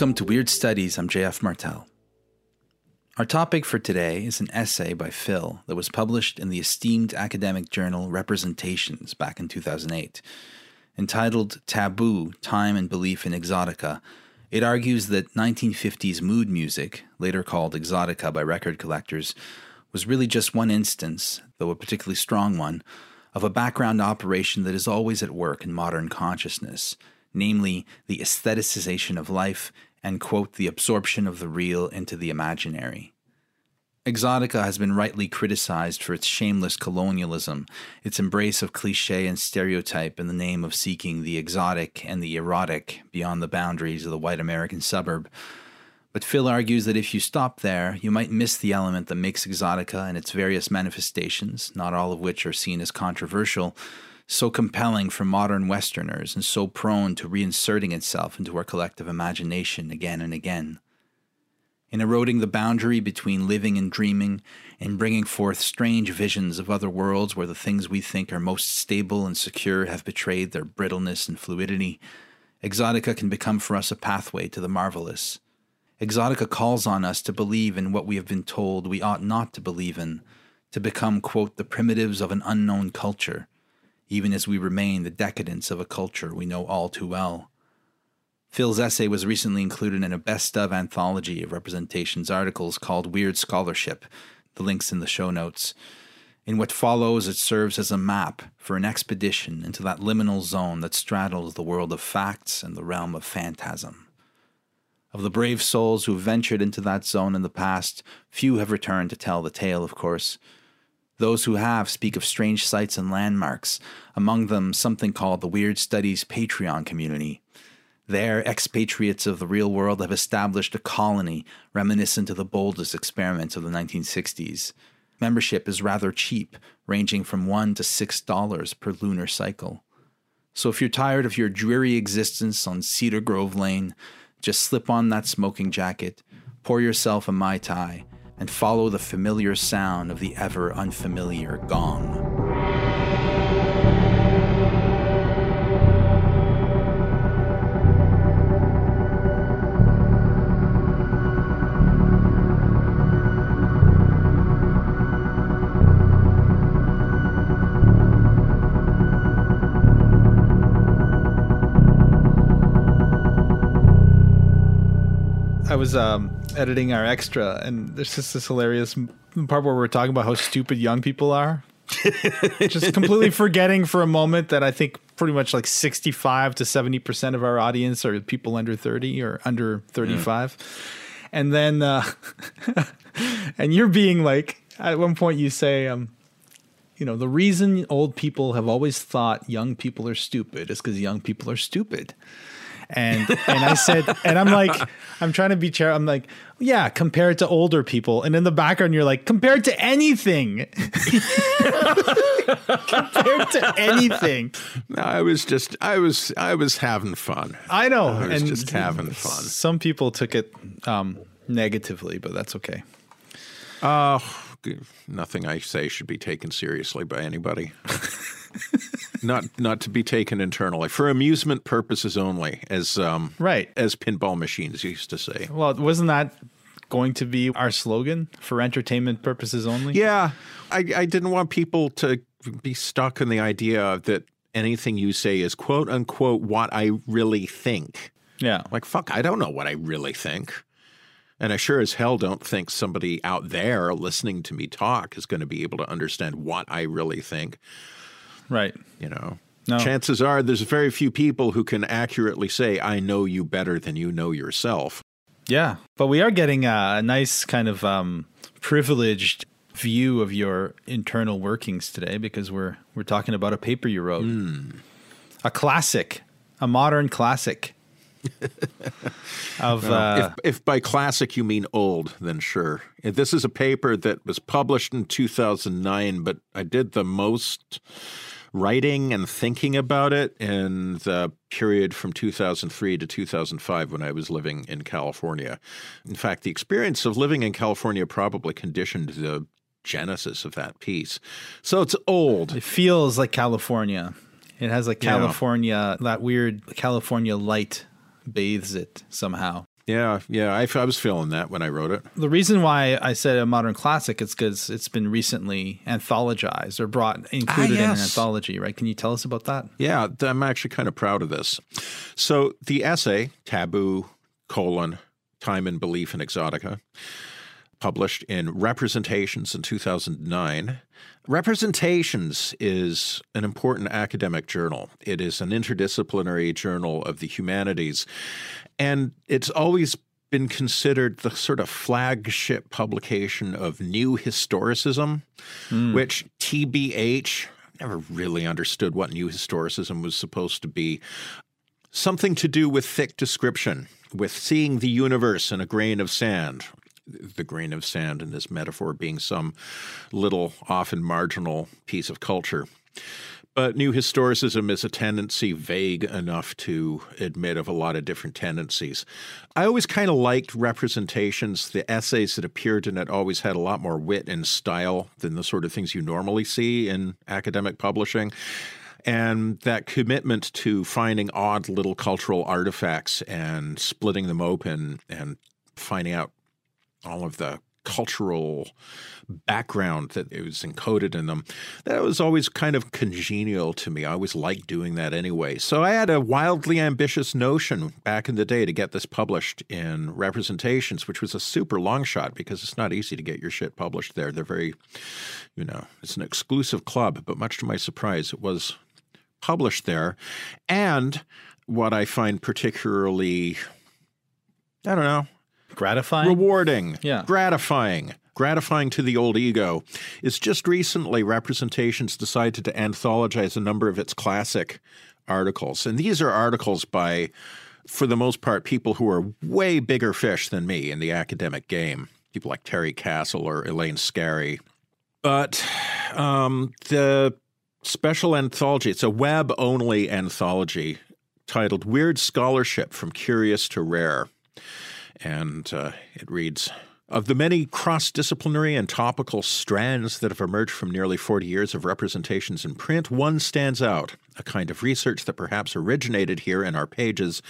Welcome to Weird Studies. I'm JF Martel. Our topic for today is an essay by Phil that was published in the esteemed academic journal Representations back in 2008. Entitled Taboo Time and Belief in Exotica, it argues that 1950s mood music, later called exotica by record collectors, was really just one instance, though a particularly strong one, of a background operation that is always at work in modern consciousness namely the aestheticization of life and, quote, the absorption of the real into the imaginary. Exotica has been rightly criticized for its shameless colonialism, its embrace of cliche and stereotype in the name of seeking the exotic and the erotic beyond the boundaries of the white American suburb. But Phil argues that if you stop there, you might miss the element that makes Exotica and its various manifestations, not all of which are seen as controversial, so compelling for modern Westerners and so prone to reinserting itself into our collective imagination again and again. In eroding the boundary between living and dreaming, in bringing forth strange visions of other worlds where the things we think are most stable and secure have betrayed their brittleness and fluidity, Exotica can become for us a pathway to the marvelous. Exotica calls on us to believe in what we have been told we ought not to believe in, to become, quote, the primitives of an unknown culture, even as we remain the decadents of a culture we know all too well. Phil's essay was recently included in a best of anthology of representations articles called Weird Scholarship. The link's in the show notes. In what follows, it serves as a map for an expedition into that liminal zone that straddles the world of facts and the realm of phantasm. Of the brave souls who ventured into that zone in the past, few have returned to tell the tale, of course. Those who have speak of strange sights and landmarks, among them something called the Weird Studies Patreon community. There, expatriates of the real world have established a colony reminiscent of the boldest experiments of the 1960s. Membership is rather cheap, ranging from one to six dollars per lunar cycle. So if you're tired of your dreary existence on Cedar Grove Lane, just slip on that smoking jacket, pour yourself a Mai Tai, and follow the familiar sound of the ever unfamiliar gong. Was um, editing our extra, and there's just this hilarious part where we're talking about how stupid young people are. just completely forgetting for a moment that I think pretty much like 65 to 70% of our audience are people under 30 or under 35. Mm. And then, uh, and you're being like, at one point you say, um, you know, the reason old people have always thought young people are stupid is because young people are stupid and and I said, and I'm like, I'm trying to be chair. I'm like, yeah, compared to older people, and in the background, you're like, compared to anything, compared to anything. No, I was just, I was, I was having fun. I know, I was and just having fun. Some people took it um, negatively, but that's okay. Uh, nothing I say should be taken seriously by anybody. not not to be taken internally for amusement purposes only, as um, right as pinball machines used to say. Well, wasn't that going to be our slogan for entertainment purposes only? Yeah, I, I didn't want people to be stuck in the idea that anything you say is quote unquote what I really think. Yeah, like fuck, I don't know what I really think. And I sure as hell don't think somebody out there listening to me talk is going to be able to understand what I really think. Right. You know, no. chances are there's very few people who can accurately say, I know you better than you know yourself. Yeah. But we are getting a nice kind of um, privileged view of your internal workings today because we're we're talking about a paper you wrote. A classic, a modern classic. of uh, if, if by classic you mean old, then sure. This is a paper that was published in 2009, but I did the most writing and thinking about it in the period from 2003 to 2005 when I was living in California. In fact, the experience of living in California probably conditioned the genesis of that piece. So it's old. it feels like California. It has like Yeah. California, that weird California light bathes it somehow. Yeah, yeah, I, I was feeling that when I wrote it. The reason why I said a modern classic is because it's been recently anthologized or brought included in an anthology, right? Can you tell us about that? Yeah, I'm actually kind of proud of this. So the essay, Taboo, colon, Time and Belief in Exotica, published in Representations in 2009. Representations is an important academic journal. It is an interdisciplinary journal of the humanities. And it's always been considered the sort of flagship publication of new historicism, hmm. which TBH never really understood what new historicism was supposed to be. Something to do with thick description, with seeing the universe in a grain of sand. The grain of sand in this metaphor being some little, often marginal piece of culture. But new historicism is a tendency vague enough to admit of a lot of different tendencies. I always kind of liked representations. The essays that appeared in it always had a lot more wit and style than the sort of things you normally see in academic publishing. And that commitment to finding odd little cultural artifacts and splitting them open and finding out all of the cultural background that it was encoded in them. That was always kind of congenial to me. I always liked doing that anyway. So I had a wildly ambitious notion back in the day to get this published in Representations, which was a super long shot because it's not easy to get your shit published there. They're very, you know, it's an exclusive club, but much to my surprise, it was published there. And what I find particularly, I don't know, Gratifying. rewarding, Yeah. gratifying, gratifying to the old ego is just recently Representations decided to anthologize a number of its classic articles. And these are articles by, for the most part, people who are way bigger fish than me in the academic game. People like Terry Castle or Elaine Scarry. But um, the special anthology, it's a web only anthology titled Weird Scholarship from Curious to Rare and uh, it reads Of the many cross disciplinary and topical strands that have emerged from nearly 40 years of representations in print, one stands out, a kind of research that perhaps originated here in our pages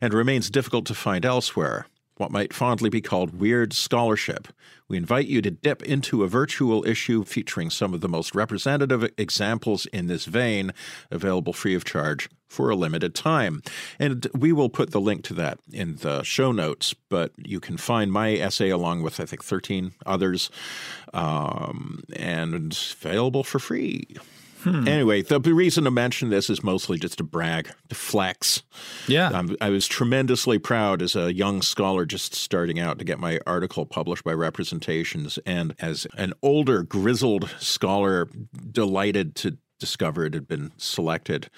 and remains difficult to find elsewhere. What might fondly be called weird scholarship. We invite you to dip into a virtual issue featuring some of the most representative examples in this vein, available free of charge for a limited time. And we will put the link to that in the show notes, but you can find my essay along with, I think, 13 others, um, and available for free. Anyway, the reason to mention this is mostly just to brag, to flex. Yeah. I'm, I was tremendously proud as a young scholar just starting out to get my article published by Representations, and as an older, grizzled scholar, delighted to discover it had been selected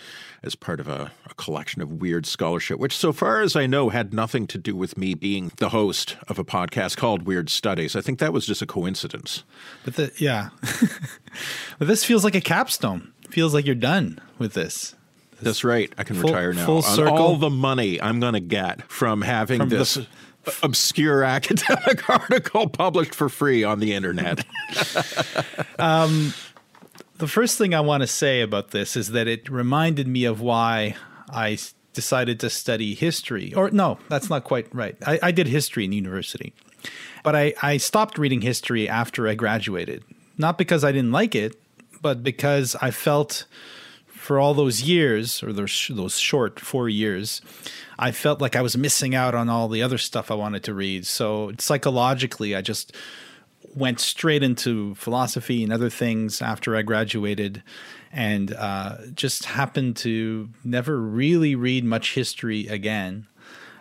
as part of a, a collection of weird scholarship, which, so far as I know, had nothing to do with me being the host of a podcast called Weird Studies. I think that was just a coincidence. But the, yeah. but this feels like a capstone. Feels like you're done with this. That's right. I can Full- retire now. full circle. all the money I'm going to get from having From this f- obscure academic article published for free on the internet. Um, The first thing I want to say about this is that it reminded me of why I decided to study history. Or, no, that's not quite right. I, I did history in university, but I, I stopped reading history after I graduated. Not because I didn't like it, but because I felt for all those years, or those, those short four years, I felt like I was missing out on all the other stuff I wanted to read. So psychologically, I just went straight into philosophy and other things after I graduated, and uh, just happened to never really read much history again,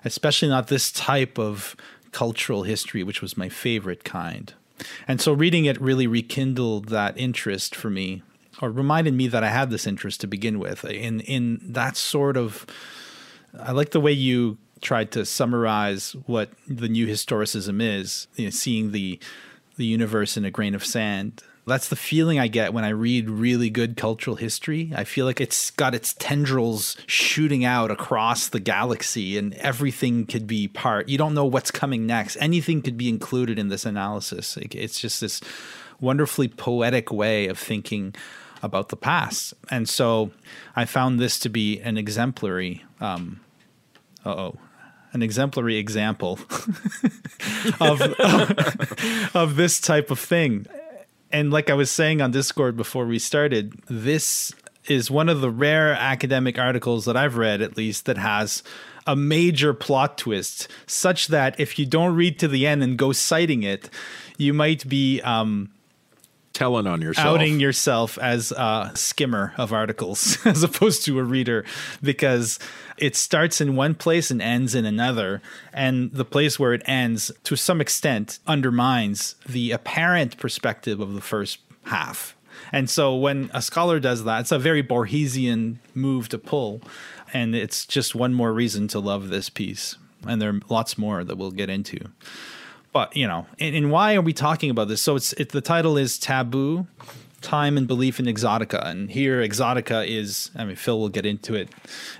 especially not this type of cultural history, which was my favorite kind. and so reading it really rekindled that interest for me, or reminded me that I had this interest to begin with. In in that sort of, I like the way you tried to summarize what the new historicism is. You know, seeing the the universe in a grain of sand that's the feeling I get when I read really good cultural history. I feel like it's got its tendrils shooting out across the galaxy and everything could be part. You don't know what's coming next. Anything could be included in this analysis. It's just this wonderfully poetic way of thinking about the past. And so I found this to be an exemplary um, oh an exemplary example of, of, of this type of thing. And like I was saying on Discord before we started, this is one of the rare academic articles that I've read, at least, that has a major plot twist, such that if you don't read to the end and go citing it, you might be um, telling on yourself, outing yourself as a skimmer of articles as opposed to a reader, because it starts in one place and ends in another, and the place where it ends, to some extent, undermines the apparent perspective of the first half. And so when a scholar does that, it's a very Borgesian move to pull. And it's just one more reason to love this piece. And there are lots more that we'll get into but you know, and, and, why are we talking about this? So it's it, the title is taboo, time and belief in exotica, and here exotica is. I mean, Phil will get into it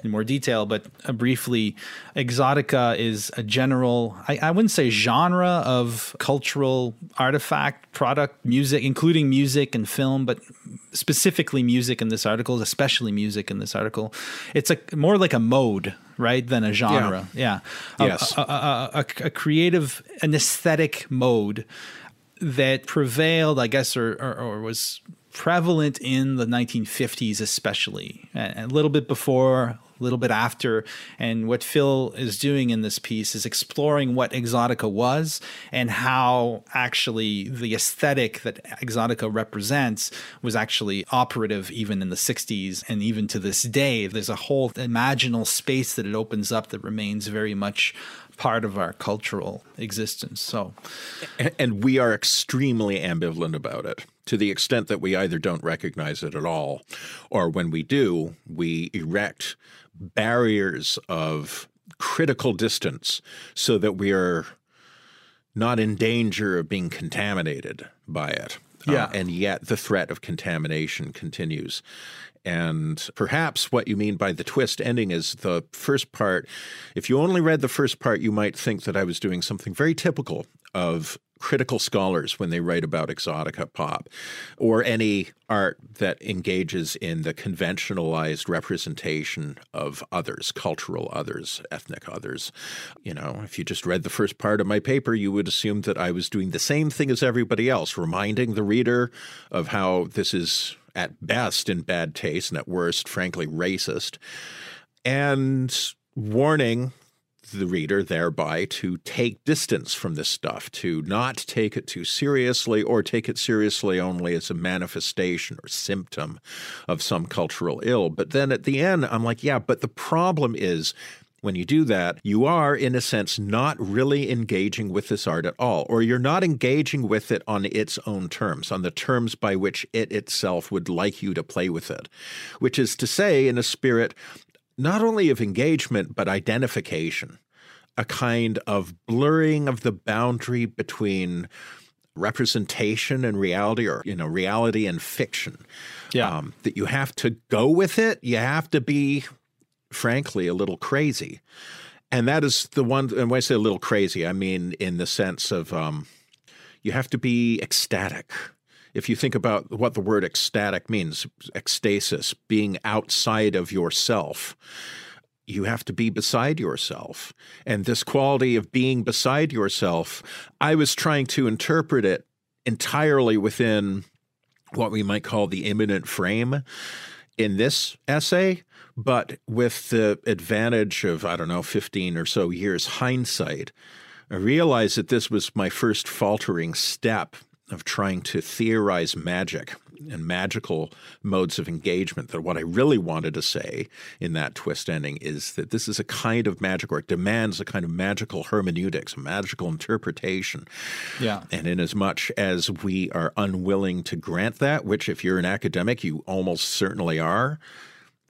in more detail, but uh, briefly, exotica is a general. I, I wouldn't say genre of cultural artifact, product, music, including music and film, but specifically music in this article, especially music in this article. It's a more like a mode right than a genre yeah, yeah. yes a, a, a, a, creative an aesthetic mode that prevailed i guess or, or, or was prevalent in the 1950s especially a little bit before a little bit after. And what Phil is doing in this piece is exploring what Exotica was and how actually the aesthetic that Exotica represents was actually operative even in the 60s and even to this day. There's a whole imaginal space that it opens up that remains very much part of our cultural existence. So, and we are extremely ambivalent about it to the extent that we either don't recognize it at all, or when we do, we erect barriers of critical distance so that we are not in danger of being contaminated by it. Yeah. Uh, and yet the threat of contamination continues. And perhaps what you mean by the twist ending is the first part. If you only read the first part, you might think that I was doing something very typical of critical scholars when they write about exotica pop or any art that engages in the conventionalized representation of others, cultural others, ethnic others. You know, if you just read the first part of my paper, you would assume that I was doing the same thing as everybody else, reminding the reader of how this is at best in bad taste and at worst, frankly, racist, and warning the reader thereby to take distance from this stuff, to not take it too seriously or take it seriously only as a manifestation or symptom of some cultural ill. But then at the end, I'm like, yeah, but the problem is when you do that, you are, in a sense, not really engaging with this art at all, or you're not engaging with it on its own terms, on the terms by which it itself would like you to play with it. Which is to say, in a spirit not only of engagement, but identification, a kind of blurring of the boundary between representation and reality or you know reality and fiction. Yeah. Um, that you have to go with it you have to be frankly a little crazy. And that is the one and when i say a little crazy i mean in the sense of um, you have to be ecstatic. If you think about what the word ecstatic means, ecstasis, being outside of yourself, you have to be beside yourself. And this quality of being beside yourself, I was trying to interpret it entirely within what we might call the immanent frame. In this essay, but with the advantage of, I don't know, 15 or so years hindsight. I realized that this was my first faltering step of trying to theorize magic and magical modes of engagement that what I really wanted to say in that twist ending is that this is a kind of magic or it demands a kind of magical hermeneutics, a magical interpretation. Yeah. And in as much as we are unwilling to grant that, which if you're an academic, you almost certainly are,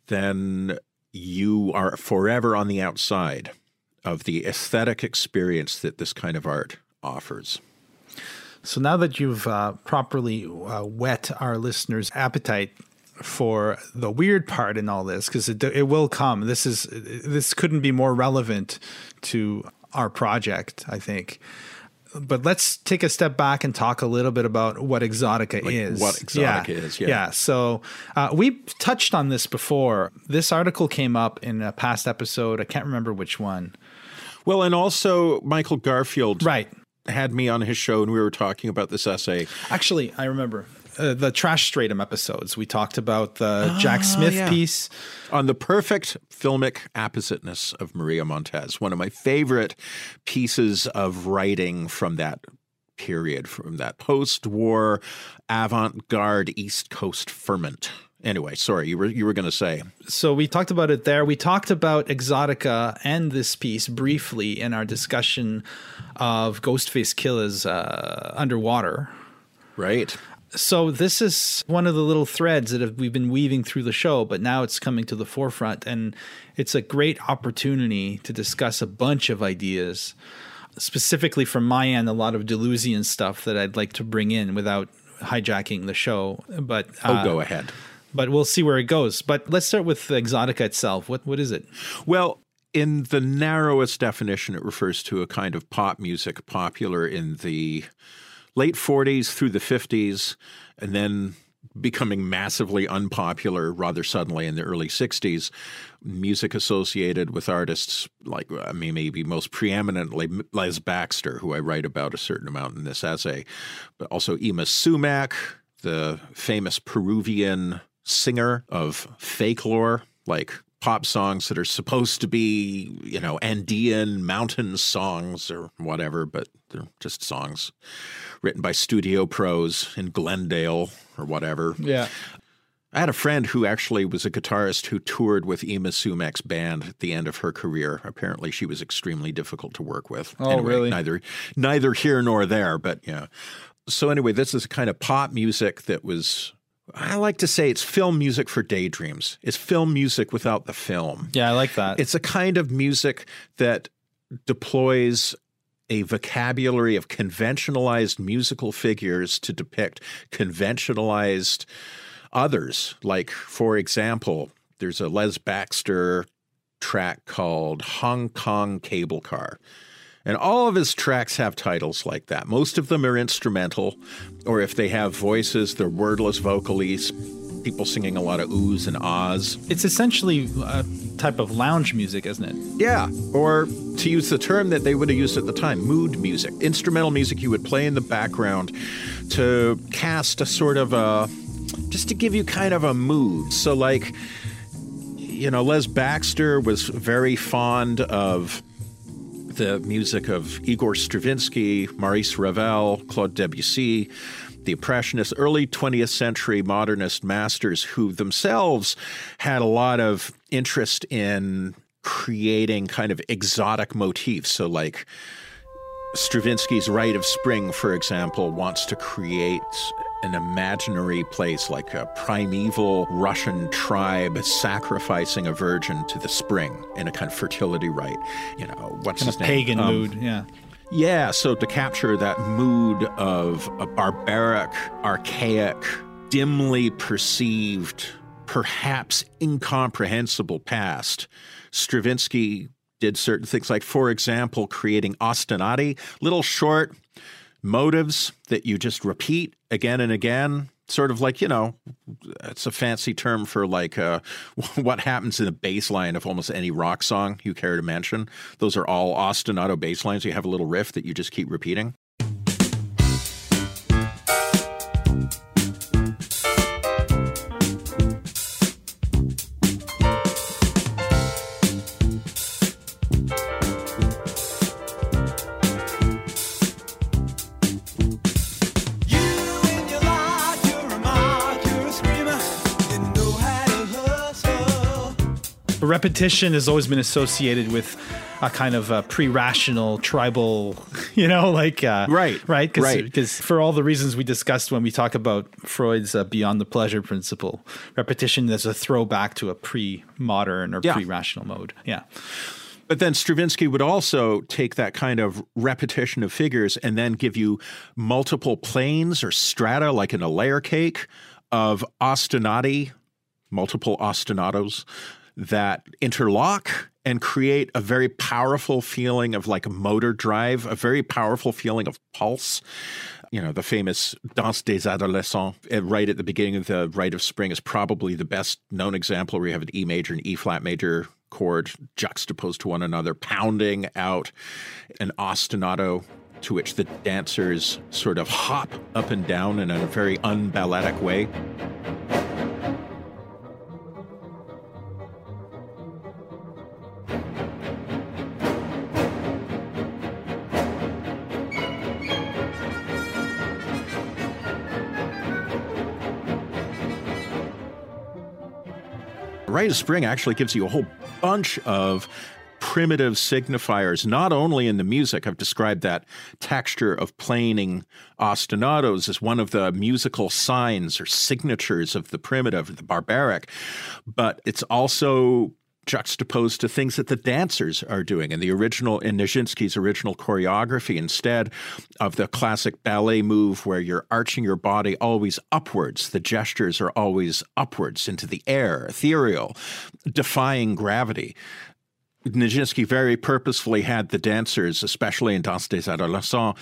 then you are forever on the outside of the aesthetic experience that this kind of art offers. So now that you've uh, properly uh, our listeners' appetite for the weird part in all this, because it, it will come. This is this couldn't be more relevant to our project, I think. But let's take a step back and talk a little bit about what Exotica Like is. what Exotica is, yeah. Yeah. So uh, we touched on this before. This article came up in a past episode. I can't remember which one. Well, and also Michael Garfield Right. had me on his show and we were talking about this essay. Actually, I remember uh, the Trash Stratum episodes. We talked about the Jack Smith yeah. piece. on the perfect filmic appositeness of Maria Montez, one of my favorite pieces of writing from that period, from that post war avant garde East Coast ferment. Anyway, sorry, you were you were going to say. So we talked about it there. We talked about Exotica and this piece briefly in our discussion of Ghostface Killah's uh, Underwater. Right. So this is one of the little threads that have, we've been weaving through the show, but now it's coming to the forefront, and it's a great opportunity to discuss a bunch of ideas, specifically from my end, a lot of Deleuzian stuff that I'd like to bring in without hijacking the show. But Oh, uh, go ahead. But we'll see where it goes. But let's start with Exotica itself. What what is it? Well, in the narrowest definition, it refers to a kind of pop music popular in the late 40s through the 50s, and then becoming massively unpopular rather suddenly in the early 60s. Music associated with artists like, I mean, maybe most preeminently Les Baxter, who I write about a certain amount in this essay, but also Yma Sumac, the famous Peruvian singer of fake lore, like pop songs that are supposed to be, you know, Andean mountain songs or whatever, but they're just songs written by studio pros in Glendale or whatever. Yeah. I had a friend who actually was a guitarist who toured with Yma Sumac's band at the end of her career. Apparently, she was extremely difficult to work with. Oh, really? Neither, neither here nor there, but yeah. So anyway, this is a kind of pop music that was. I like to say it's film music for daydreams. It's film music without the film. Yeah, I like that. It's a kind of music that deploys a vocabulary of conventionalized musical figures to depict conventionalized others. Like, for example, there's a Les Baxter track called Hong Kong Cable Car. And all of his tracks have titles like that. Most of them are instrumental, or if they have voices, they're wordless vocalises, people singing a lot of oohs and ahs. it's essentially a type of lounge music, isn't it? Yeah, or to use the term that they would have used at the time, mood music. Instrumental music you would play in the background to cast a sort of a, just to give you kind of a mood. So, like, you know, Les Baxter was very fond of the music of Igor Stravinsky, Maurice Ravel, Claude Debussy, the Impressionists, early 20th century modernist masters who themselves had a lot of interest in creating kind of exotic motifs. So, like Stravinsky's Rite of Spring, for example, wants to create an imaginary place like a primeval Russian tribe sacrificing a virgin to the spring in a kind of fertility rite. You know, what's Kind his name? pagan Um, mood. Yeah. Yeah, so to capture that mood of a barbaric, archaic, dimly perceived, perhaps incomprehensible past, Stravinsky did certain things like, for example, creating ostinati, little short motives that you just repeat again and again. Sort of like, you know, it's a fancy term for like uh, what happens in the bass line of almost any rock song you care to mention. Those are all ostinato bass lines. You have a little riff that you just keep repeating. Repetition has always been associated with a kind of a pre-rational tribal, you know, like uh, Right, right, Cause, right. Because for all the reasons we discussed when we talk about Freud's uh, beyond the pleasure principle, repetition is a throwback to a pre-modern or Yeah. pre-rational mode. Yeah, But then Stravinsky would also take that kind of repetition of figures and then give you multiple planes or strata, like in a layer cake, of ostinati, multiple ostinatos that interlock and create a very powerful feeling of like motor drive, a very powerful feeling of pulse. You know, the famous Danse des Adolescents, uh, right at the beginning of the Rite of Spring, is probably the best known example where you have an E major and E flat major chord juxtaposed to one another, pounding out an ostinato to which the dancers sort of hop up and down in a very unballetic way. Rite of Spring actually gives you a whole bunch of primitive signifiers, not only in the music. I've described that texture of planing ostinatos as one of the musical signs or signatures of the primitive, the barbaric, but it's also juxtaposed to things that the dancers are doing in the original in Nijinsky's original choreography instead of the classic ballet move where you're arching your body always upwards the gestures are always upwards into the air ethereal defying gravity Nijinsky very purposefully had the dancers especially in Danse des Adolescents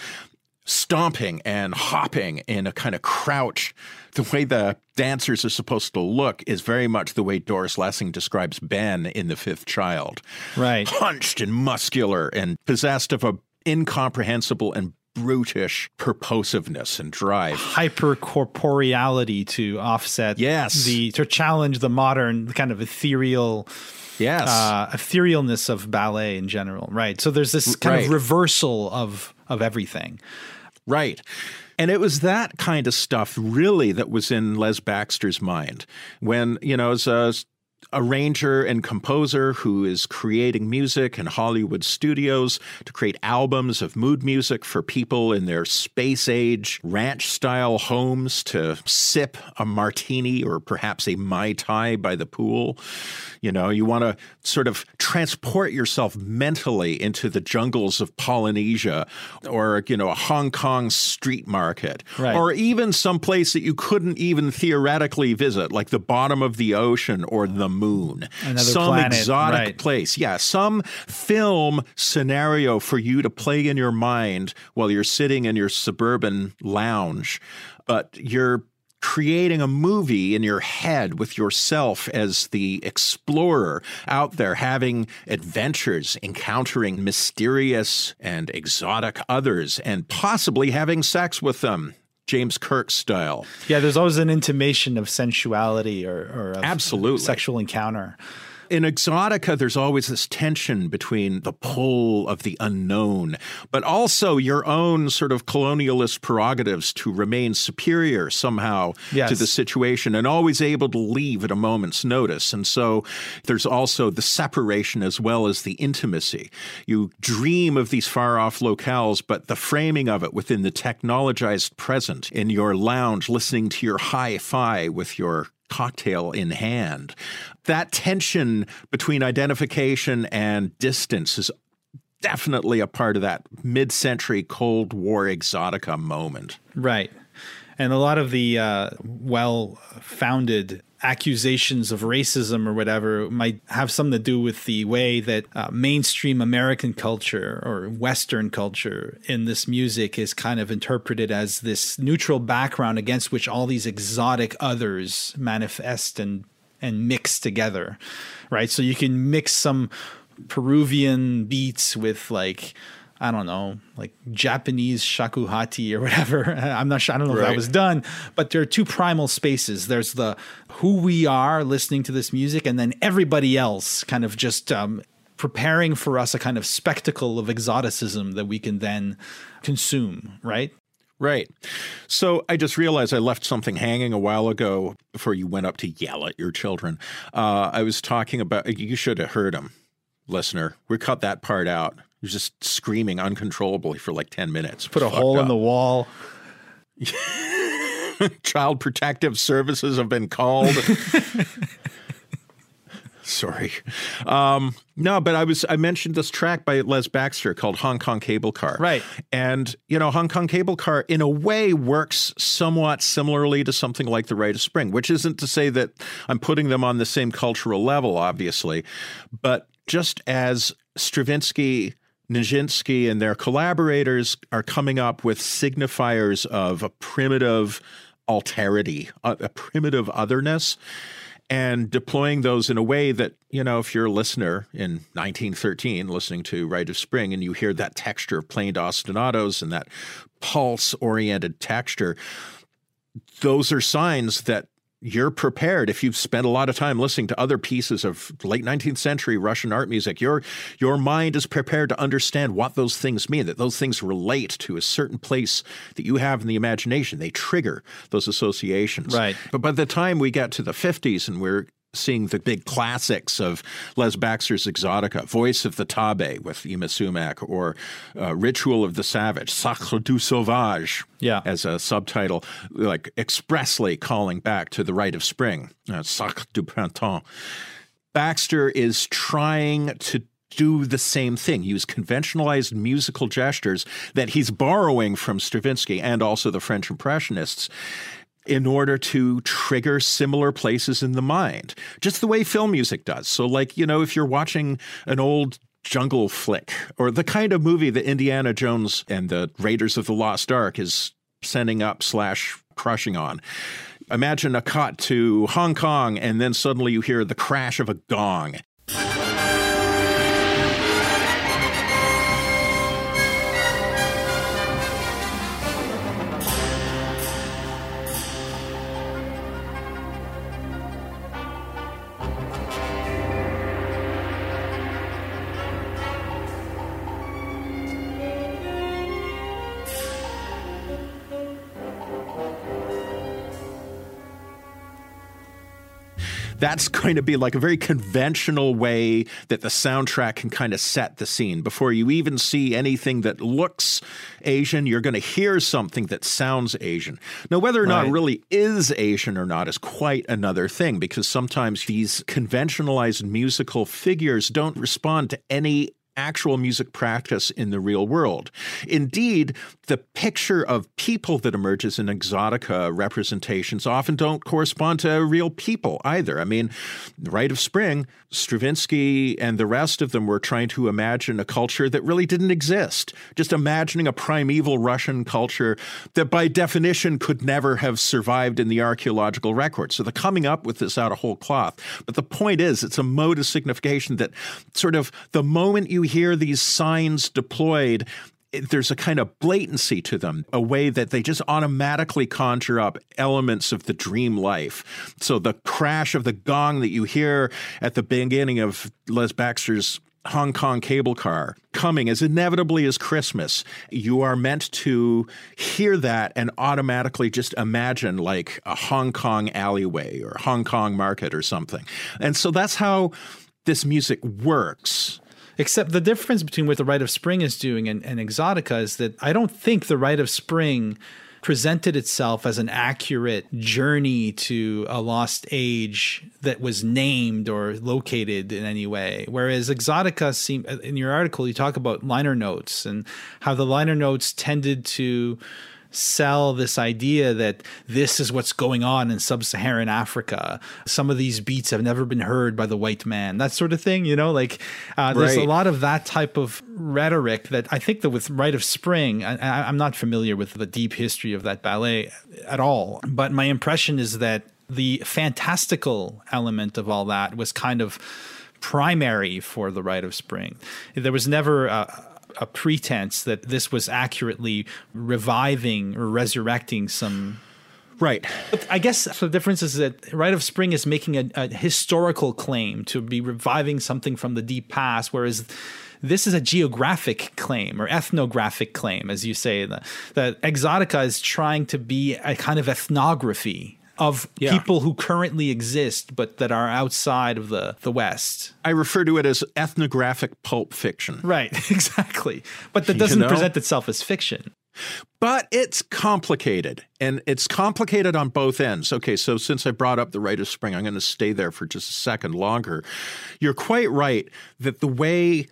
stomping and hopping in a kind of crouch. The way the dancers are supposed to look is very much the way Doris Lessing describes Ben in The Fifth Child. right. Punched and muscular and possessed of a incomprehensible and brutish purposiveness and drive. Hypercorporeality to offset Yes. the to challenge the modern kind of ethereal Yes. uh etherealness of ballet in general right so there's this kind Right. of reversal of of everything Right. And it was that kind of stuff really that was in Les Baxter's mind. When, you know, as a arranger and composer who is creating music in Hollywood studios to create albums of mood music for people in their space age ranch style homes to sip a martini or perhaps a Mai Tai by the pool. You know, you want to sort of transport yourself mentally into the jungles of Polynesia or, you know, a Hong Kong street market Right. or even some place that you couldn't even theoretically visit, like the bottom of the ocean or the moon. Another some planet, exotic right. place. Yeah, some film scenario for you to play in your mind while you're sitting in your suburban lounge. But you're creating a movie in your head with yourself as the explorer out there having adventures, encountering mysterious and exotic others, and possibly having sex with them. James Kirk style. yeah there's always an intimation of sensuality or, or of Absolutely. sexual encounter In Exotica, there's always this tension between the pull of the unknown, but also your own sort of colonialist prerogatives to remain superior somehow Yes. to the situation and always able to leave at a moment's notice. And so there's also the separation as well as the intimacy. You dream of these far off locales, but the framing of it within the technologized present in your lounge, listening to your hi fi with your cocktail in hand. That tension between identification and distance is definitely a part of that mid century Cold War exotica moment. Right. And a lot of the uh, well founded accusations of racism or whatever might have something to do with the way that uh, mainstream American culture or Western culture in this music is kind of interpreted as this neutral background against which all these exotic others manifest and and mix together. Right. So you can mix some Peruvian beats with like I don't know, like Japanese shakuhachi or whatever. I'm not sure. I don't know if that was done, but there are two primal spaces. There's the who we are listening to this music, and then everybody else kind of just um, preparing for us a kind of spectacle of exoticism that we can then consume, right? Right. So I just realized I left something hanging a while ago before you went up to yell at your children. Uh, I was talking about, you should have heard him, listener. We cut that part out. He was just screaming uncontrollably for like 10 minutes. Put a hole up. in the wall. Child Protective Services have been called. Sorry. Um, no, but I was I mentioned this track by Les Baxter called Hong Kong Cable Car. Right. And you know, Hong Kong Cable Car in a way works somewhat similarly to something like The Rite of Spring, which isn't to say that I'm putting them on the same cultural level, obviously, but just as Stravinsky Nijinsky and their collaborators are coming up with signifiers of a primitive alterity, a, a primitive otherness and deploying those in a way that, you know, if you're a listener in 1913 listening to Rite of Spring and you hear that texture of planed ostinatos and that pulse oriented texture, those are signs that you're prepared if you've spent a lot of time listening to other pieces of late 19th century Russian art music your your mind is prepared to understand what those things mean that those things relate to a certain place that you have in the imagination. They trigger those associations. Right. But by the time we get to the 50s and we're seeing the big classics of Les Baxter's Exotica, Voice of the Xtabay with Yma Sumac, or uh, Ritual of the Savage, Sacre du Sauvage, yeah. as a subtitle, like expressly calling back to the Rite of Spring, uh, Sacre du Printemps. Baxter is trying to do the same thing, use conventionalized musical gestures that he's borrowing from Stravinsky and also the French Impressionists in order to trigger similar places in the mind, just the way film music does. So, like, you know, if you're watching an old jungle flick or the kind of movie that Indiana Jones and the Raiders of the Lost Ark is sending up slash crushing on. Imagine a cut to Hong Kong, and then suddenly you hear the crash of a gong. That's going to be like a very conventional way that the soundtrack can kind of set the scene. Before you even see anything that looks Asian, you're going to hear something that sounds Asian. Now, whether or right. not really is Asian or not is quite another thing because sometimes these conventionalized musical figures don't respond to any actual music practice in the real world. Indeed, the picture of people that emerges in exotica representations often don't correspond to real people either. I mean, Rite of Spring, Stravinsky and the rest of them were trying to imagine a culture that really didn't exist, just imagining a primeval Russian culture that by definition could never have survived in the archaeological record. So they're coming up with this out of whole cloth. But the point is, it's a mode of signification that sort of the moment you hear these signs deployed, there's a kind of blatancy to them, a way that they just automatically conjure up elements of the dream life. So the crash of the gong that you hear at the beginning of Les Baxter's Hong Kong cable car coming as inevitably as Christmas, you are meant to hear that and automatically just imagine like a Hong Kong alleyway or Hong Kong market or something. And so that's how this music works. Except the difference between what the Rite of Spring is doing and, and Exotica is that I don't think the Rite of Spring presented itself as an accurate journey to a lost age that was named or located in any way. Whereas Exotica seem in your article you talk about liner notes and how the liner notes tended to sell this idea that this is what's going on in sub-Saharan Africa. Some of these beats have never been heard by the white man. That sort of thing, you know, like uh, there's a lot of that type of rhetoric that I think that with Rite of Spring, I, I'm not familiar with the deep history of that ballet at all, but my impression is that the fantastical element of all that was kind of primary for the Rite of Spring. There was never a, a pretense that this was accurately reviving or resurrecting some Right. But I guess the difference is that Rite of Spring is making a, a, historical claim to be reviving something from the deep past, whereas this is a geographic claim or ethnographic claim, as you say. That, that Exotica is trying to be a kind of ethnography of Yeah. people who currently exist but that are outside of the, the West. I refer to it as ethnographic pulp fiction. Right, exactly. But that doesn't know? present itself as fiction. But it's complicated, and it's complicated on both ends. Okay, so since I brought up the Rite of Spring, I'm going to stay there for just a second longer. You're quite right that the way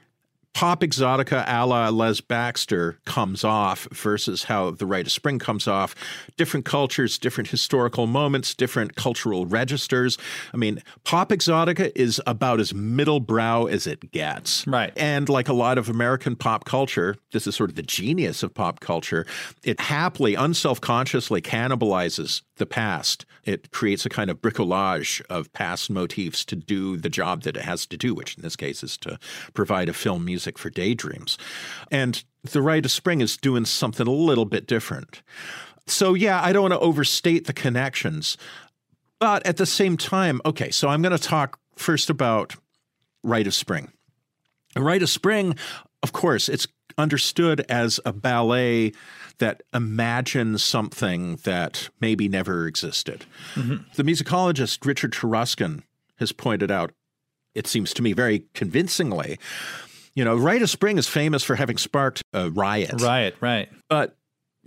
Pop Exotica a la Les Baxter comes off versus how the Rite of Spring comes off, different cultures, different historical moments, different cultural registers. I mean, Pop Exotica is about as middle brow as it gets. Right. And like a lot of American pop culture, this is sort of the genius of pop culture. It happily, unself consciously cannibalizes the past. It creates a kind of bricolage of past motifs to do the job that it has to do, which in this case is to provide a film music for daydreams. And The Rite of Spring is doing something a little bit different. So, yeah, I don't want to overstate the connections. But at the same time, okay, so I'm going to talk first about Rite of Spring. Rite of Spring, of course, it's understood as a ballet that imagines something that maybe never existed. Mm-hmm. The musicologist Richard Taruskin has pointed out, it seems to me very convincingly, you know, Rite of Spring is famous for having sparked a riot. Right, right. But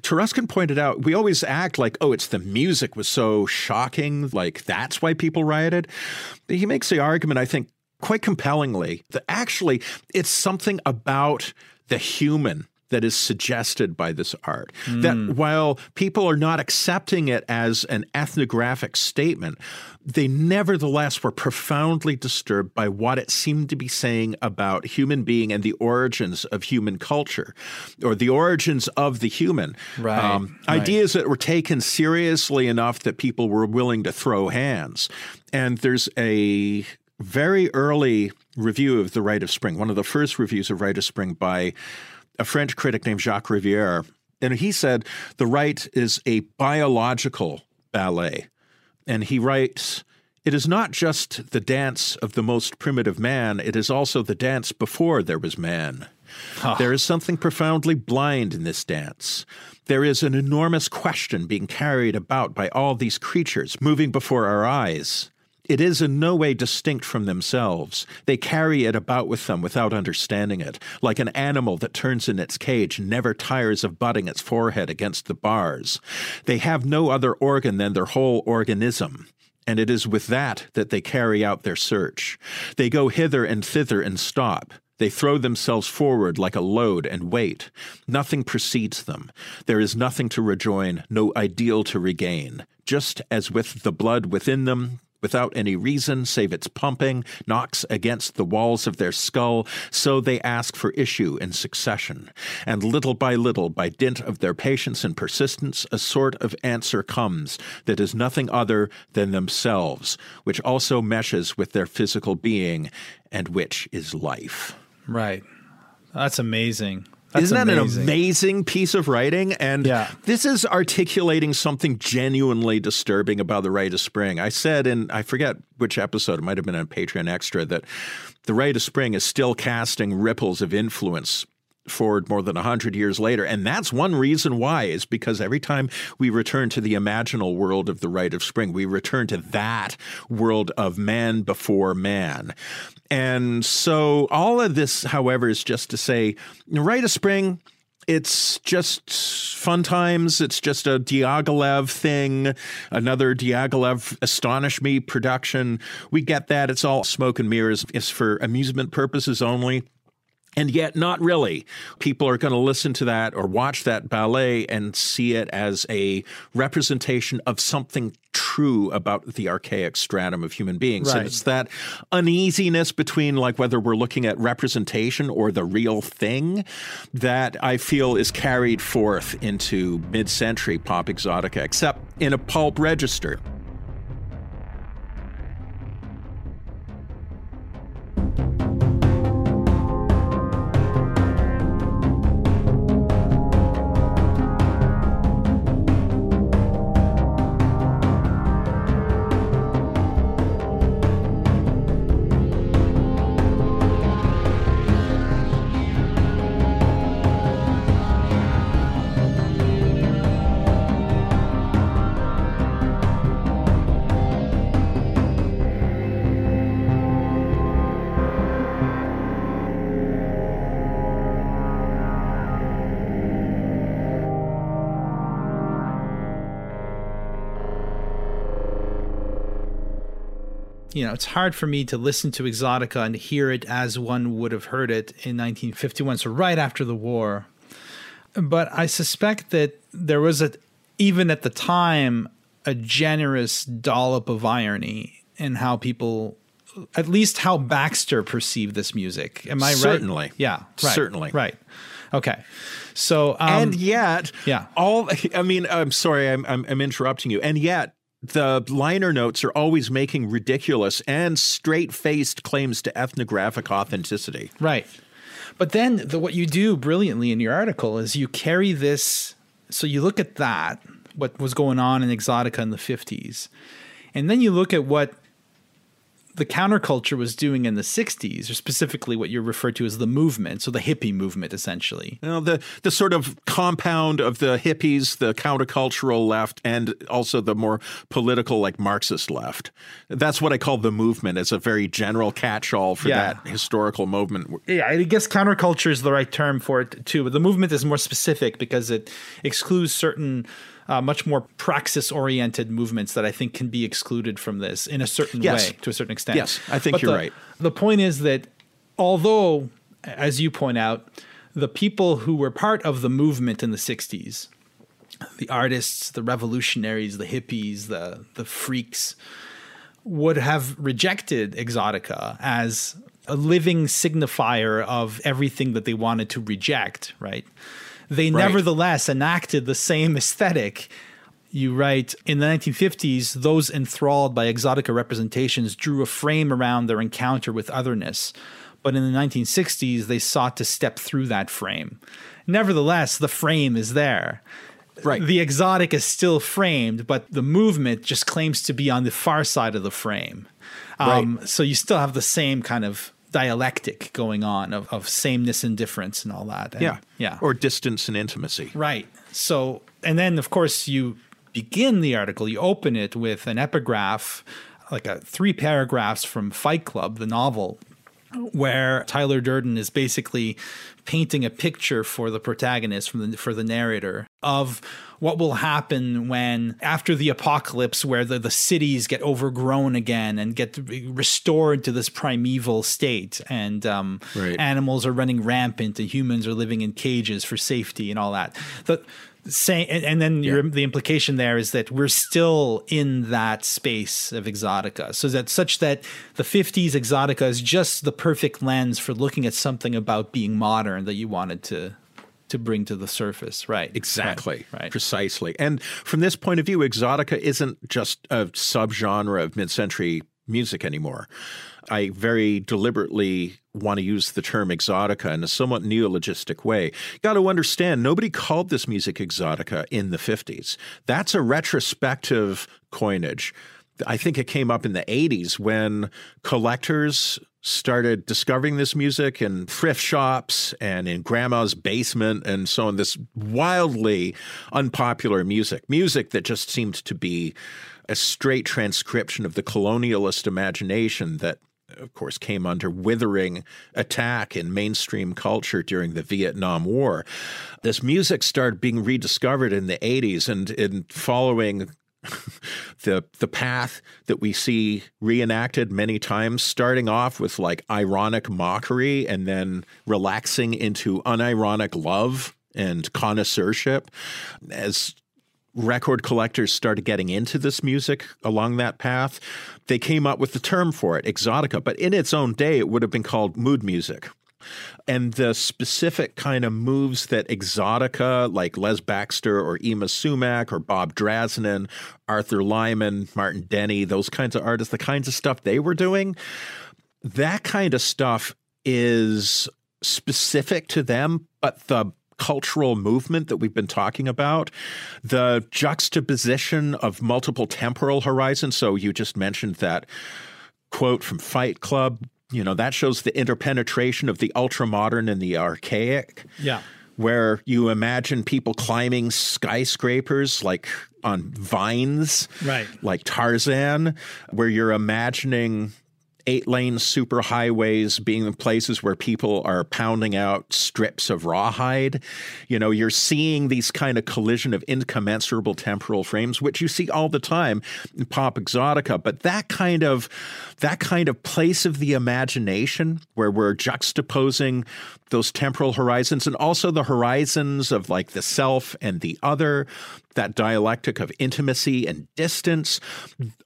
Taruskin pointed out we always act like, oh, it's the music was so shocking, like that's why people rioted. He makes the argument, I think, quite compellingly, that actually it's something about the human that is suggested by this art. That while people are not accepting it as an ethnographic statement, they nevertheless were profoundly disturbed by what it seemed to be saying about human being and the origins of human culture or the origins of the human. Um, Right, right. Ideas that were taken seriously enough that people were willing to throw hands. And there's a very early review of The Rite of Spring, one of the first reviews of Rite of Spring by a French critic named Jacques Rivière. And he said the rite is a biological ballet. And he writes, it is not just the dance of the most primitive man, it is also the dance before there was man. Ah. There is something profoundly blind in this dance. There is an enormous question being carried about by all these creatures moving before our eyes. It is in no way distinct from themselves. They carry it about with them without understanding it, like an animal that turns in its cage never tires of butting its forehead against the bars. They have no other organ than their whole organism. And it is with that that they carry out their search. They go hither and thither and stop. They throw themselves forward like a load and wait. Nothing precedes them. There is nothing to rejoin, no ideal to regain. Just as with the blood within them, without any reason save its pumping, knocks against the walls of their skull, so they ask for issue in succession. And little by little, by dint of their patience and persistence, a sort of answer comes that is nothing other than themselves, which also meshes with their physical being, and which is life. Right. That's amazing. That's Isn't that amazing. an amazing piece of writing? And Yeah. this is articulating something genuinely disturbing about the Rite of Spring. I said in, I forget which episode, it might have been on Patreon Extra, that the Rite of Spring is still casting ripples of influence forward more than 100 years later. And that's one reason why, is because every time we return to the imaginal world of the Rite of Spring, we return to that world of man before man. And so all of this, however, is just to say, Rite of Spring, it's just fun times. It's just a Diaghilev thing, another Diaghilev Astonish Me production. We get that. It's all smoke and mirrors. It's for amusement purposes only. And yet, not really. People are going to listen to that or watch that ballet and see it as a representation of something true about the archaic stratum of human beings. Right. And it's that uneasiness between, like, whether we're looking at representation or the real thing that I feel is carried forth into mid century pop exotica, except in a pulp register. It's hard for me to listen to Exotica and hear it as one would have heard it in 1951, so right after the war. But I suspect that there was a, even at the time, a generous dollop of irony in how people, at least how Baxter perceived this music. Am I right? Certainly. Yeah. Right. Certainly. Right. Okay. So, um, and yet, yeah. all I mean, I'm sorry, I'm, I'm, I'm interrupting you. And yet, the liner notes are always making ridiculous and straight faced claims to ethnographic authenticity. Right. But then the, what you do brilliantly in your article is you carry this. So you look at that, what was going on in Exotica in the 50s, and then you look at what the counterculture was doing in the 60s, or specifically what you refer to as the movement, so the hippie movement, essentially. You know, the, the sort of compound of the hippies, the countercultural left, and also the more political, like Marxist left. That's what I call the movement as a very general catch all for Yeah. that historical movement. Yeah, I guess counterculture is the right term for it too, but the movement is more specific because it excludes certain uh, much more praxis oriented movements that I think can be excluded from this in a certain Yes. way to a certain extent. Yes, I think But you're the- right. The point is that although, as you point out, the people who were part of the movement in the 60s, the artists, the revolutionaries, the hippies, the the freaks, would have rejected Exotica as a living signifier of everything that they wanted to reject, right? They Right. nevertheless enacted the same aesthetic. You write, in the 1950s, those enthralled by Exotica representations drew a frame around their encounter with otherness. But in the 1960s, they sought to step through that frame. Nevertheless, the frame is there. Right. The exotic is still framed, but the movement just claims to be on the far side of the frame. Um, So you still have the same kind of dialectic going on of, of sameness and difference and all that. And- Yeah. Yeah. Or distance and intimacy. Right. So, and then of course you begin the article, you open it with an epigraph, like a three paragraphs from Fight Club, the novel, where Tyler Durden is basically painting a picture for the protagonist from the for the narrator of what will happen when after the apocalypse where the, the cities get overgrown again and get restored to this primeval state and um, Right. animals are running rampant and humans are living in cages for safety and all that. The say and, and then your, the implication there is that we're still in that space of exotica. So that such that the 50s exotica is just the perfect lens for looking at something about being modern that you wanted to to bring to the surface, right? Exactly. Right. right. Precisely. And from this point of view, exotica isn't just a subgenre of mid century music anymore. I very deliberately want to use the term exotica in a somewhat neologistic way. You got to understand, nobody called this music exotica in the 50s. That's a retrospective coinage. I think it came up in the 80s when collectors started discovering this music in thrift shops and in grandma's basement and so on this wildly unpopular music music that just seemed to be a straight transcription of the colonialist imagination that of course came under withering attack in mainstream culture during the Vietnam War. This music started being rediscovered in the 80s and in following the the path that we see reenacted many times, starting off with like ironic mockery and then relaxing into unironic love and connoisseurship as record collectors started getting into this music along that path, they came up with the term for it, exotica. But in its own day, it would have been called mood music. And the specific kind of moves that exotica, like Les Baxter or Yma Sumac or Bob Drasnin, Arthur Lyman, Martin Denny, those kinds of artists, the kinds of stuff they were doing, that kind of stuff is specific to them, but the cultural movement that we've been talking about, the juxtaposition of multiple temporal horizons. So you just mentioned that quote from Fight Club. You know, that shows the interpenetration of the ultra modern and the archaic. Yeah. Where you imagine people climbing skyscrapers like on vines, Right. like Tarzan, where you're imagining eight lane superhighways being the places where people are pounding out strips of rawhide. You know, you're seeing these kind of collision of incommensurable temporal frames, which you see all the time in pop exotica. But that kind of that kind of place of the imagination where we're juxtaposing those temporal horizons and also the horizons of like the self and the other, that dialectic of intimacy and distance,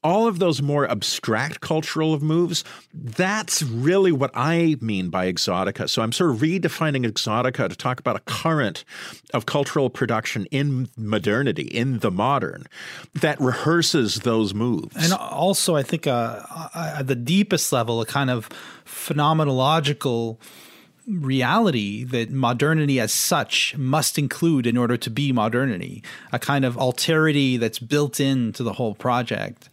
all of those more abstract cultural moves, that's really what I mean by exotica. So I'm sort of redefining exotica to talk about a current of cultural production in modernity, in the modern, that rehearses those moves. And also, I think uh, uh at the deepest level, a kind of phenomenological reality that modernity as such must include in order to be modernity, a kind of alterity that's built into the whole project.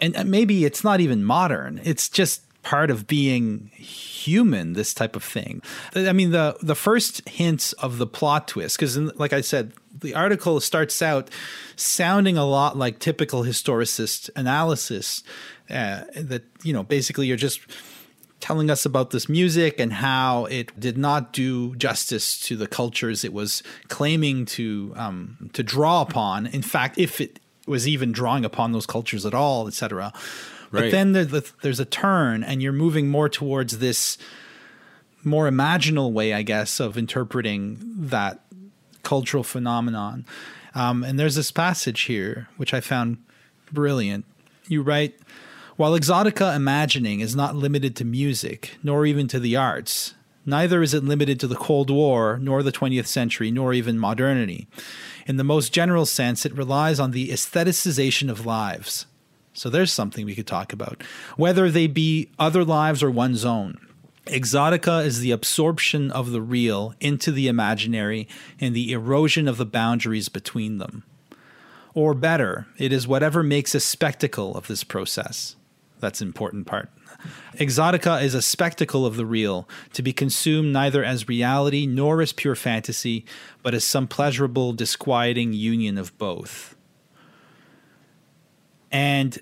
And uh, maybe it's not even modern, it's just part of being human this type of thing uh, i mean the the first hints of the plot twist because like i said the article starts out sounding a lot like typical historicist analysis uh, that you know basically you're just telling us about this music and how it did not do justice to the cultures it was claiming to um, to draw upon. In fact, if it was even drawing upon those cultures at all, etc. Right. But then there's, there's a turn, and you're moving more towards this more imaginal way, I guess, of interpreting that cultural phenomenon. Um, and there's this passage here which I found brilliant. You write. While exotica imagining is not limited to music, nor even to the arts, neither is it limited to the Cold War, nor the 20th century, nor even modernity. In the most general sense, it relies on the aestheticization of lives. So there's something we could talk about, whether they be other lives or one's own. Exotica is the absorption of the real into the imaginary and the erosion of the boundaries between them. Or better, it is whatever makes a spectacle of this process. That's an important part. Exotica is a spectacle of the real, to be consumed neither as reality nor as pure fantasy, but as some pleasurable, disquieting union of both. And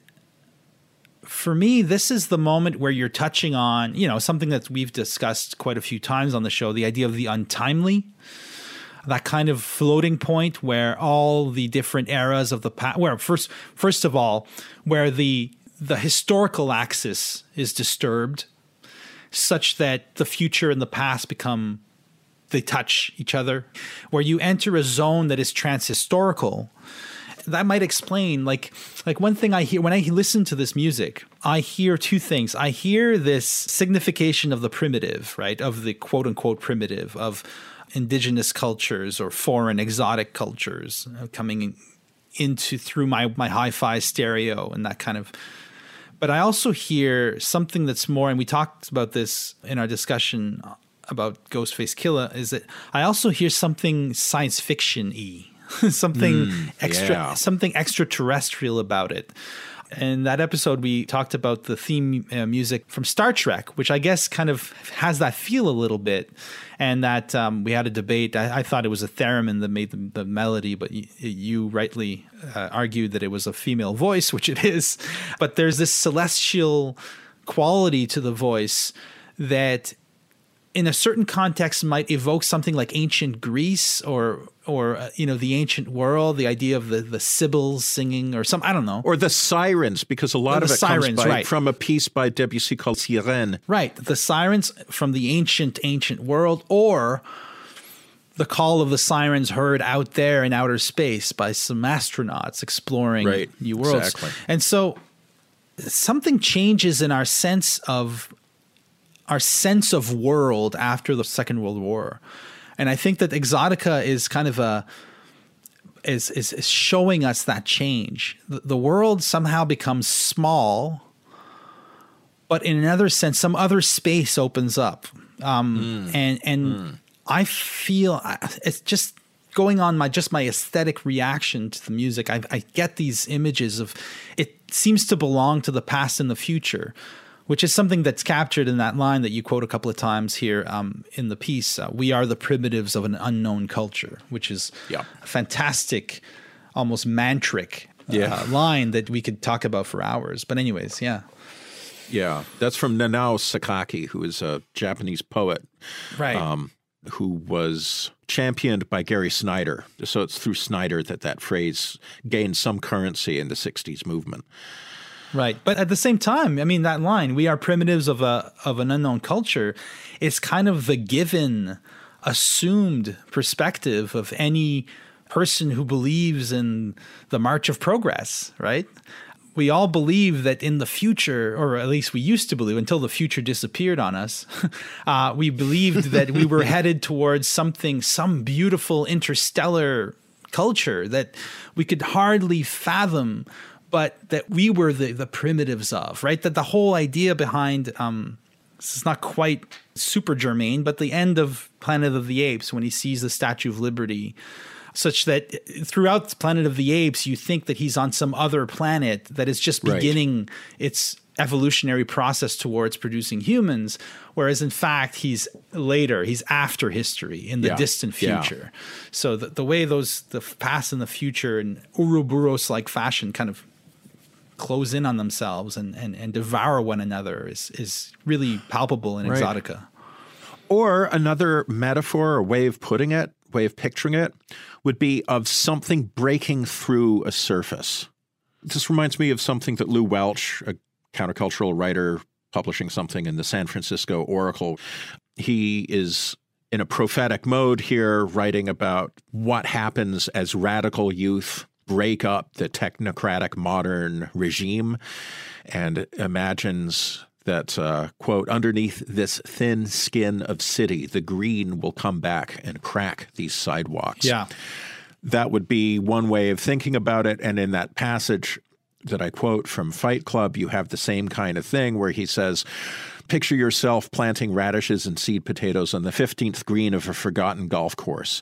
for me, this is the moment where you're touching on, you know, something that we've discussed quite a few times on the show the idea of the untimely. That kind of floating point where all the different eras of the past, where first, first of all, where the the historical axis is disturbed such that the future and the past become they touch each other. Where you enter a zone that is transhistorical that might explain like like one thing i hear when i listen to this music i hear two things. I hear this signification of the primitive right? Of the quote unquote primitive of indigenous cultures or foreign exotic cultures coming into through my my hi-fi stereo and that kind of but I also hear something that's more, and we talked about this in our discussion about Ghostface Killah, is that I also hear something science fiction y, something mm, extra, yeah. something extraterrestrial about it. In that episode, we talked about the theme uh, music from Star Trek, which I guess kind of has that feel a little bit. And that um, we had a debate. I, I, thought it was a theremin that made the, the melody, but you, you rightly uh, argued that it was a female voice, which it is. But there's this celestial quality to the voice that in a certain context might evoke something like ancient Greece or or uh, you know the ancient world, the idea of the the sibyls singing or some I don't know, or the sirens because a lot of it sirens, comes by, right. from a piece by Debussy called Sirènes. Right, the sirens from the ancient ancient world, or the call of the sirens heard out there in outer space by some astronauts exploring right. new worlds, exactly. and so something changes in our sense of our sense of world after the Second World War. And I think that Exotica is kind of a is is, is showing us that change. The, the world somehow becomes small, but in another sense, some other space opens up. Um, mm. And and mm. I feel it's just going on my just my aesthetic reaction to the music. I, I get these images of it seems to belong to the past and the future which is something that's captured in that line that you quote a couple of times here um, in the piece. Uh, we are the primitives of an unknown culture, which is yeah. a fantastic, almost mantric uh, yeah. line that we could talk about for hours. But anyways, yeah. Yeah, that's from Nanao Sakaki, who is a Japanese poet Right. um, who was championed by Gary Snyder. So it's through Snyder that that phrase gained some currency in the 60s movement. Right. But at the same time, I mean that line, we are primitives of a of an unknown culture, it's kind of the given assumed perspective of any person who believes in the march of progress, right? We all believe that in the future, or at least we used to believe until the future disappeared on us, uh, we believed that we were headed towards something, some beautiful interstellar culture that we could hardly fathom but that we were the, the primitives of, right? That the whole idea behind um, this is not quite super germane, but the end of Planet of the Apes when he sees the Statue of Liberty, such that throughout Planet of the Apes, you think that he's on some other planet that is just Right. beginning its evolutionary process towards producing humans, whereas in fact he's later, he's after history in the Yeah. distant Yeah. future. So the, the way those the past and the future in Ouroboros like fashion kind of close in on themselves and, and, and devour one another is is really palpable in Right. Exotica. Or another metaphor or way of putting it, way of picturing it, would be of something breaking through a surface. This reminds me of something that Lew Welch, a countercultural writer publishing something in the San Francisco Oracle, he is in a prophetic mode here, writing about what happens as radical youth break up the technocratic modern regime and imagines that, uh, quote, underneath this thin skin of city, the green will come back and crack these sidewalks. Yeah. That would be one way of thinking about it. And in that passage that I quote from Fight Club, you have the same kind of thing where he says, Picture yourself planting radishes and seed potatoes on the 15th green of a forgotten golf course.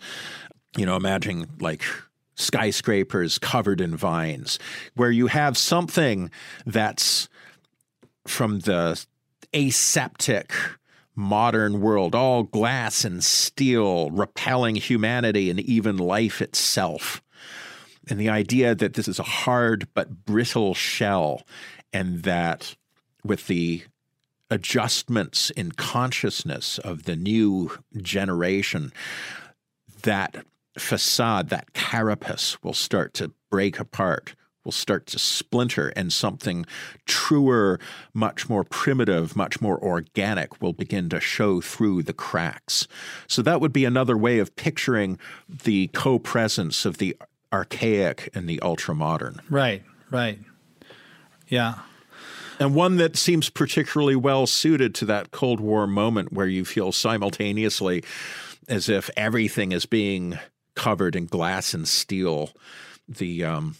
You know, imagine like skyscrapers covered in vines, where you have something that's from the aseptic modern world, all glass and steel, repelling humanity and even life itself. And the idea that this is a hard but brittle shell, and that with the adjustments in consciousness of the new generation, that facade, that carapace will start to break apart, will start to splinter, and something truer, much more primitive, much more organic will begin to show through the cracks. So that would be another way of picturing the co presence of the archaic and the ultramodern. Right. Right. Yeah. And one that seems particularly well suited to that Cold War moment where you feel simultaneously as if everything is being covered in glass and steel. The um,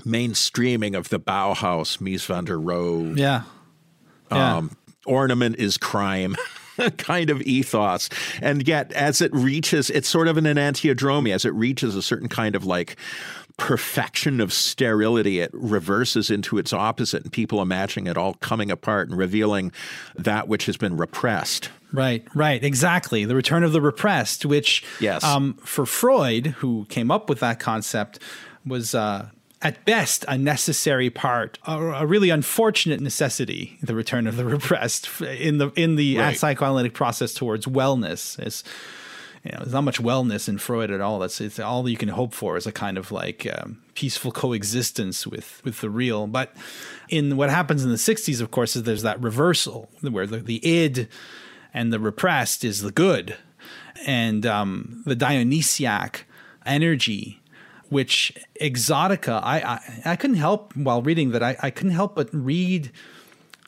mainstreaming of the Bauhaus, Mies van der Rohe, Yeah. Yeah. um, ornament is crime kind of ethos. And yet, as it reaches, it's sort of an enantiodrome. As it reaches a certain kind of like perfection of sterility, it reverses into its opposite, and people imagining it all coming apart and revealing that which has been repressed. Right, right, exactly. The return of the repressed, which, Yes. um, for Freud, who came up with that concept, was uh, at best a necessary part, a, a really unfortunate necessity. The return of the repressed in the in the Right. psychoanalytic process towards wellness is. You know, there's not much wellness in Freud at all. That's it's all you can hope for is a kind of like um, peaceful coexistence with with the real. But in what happens in the '60s, of course, is there's that reversal where the, the id and the repressed is the good, and um, the Dionysiac energy, which Exotica. I, I I couldn't help while reading that. I, I couldn't help but read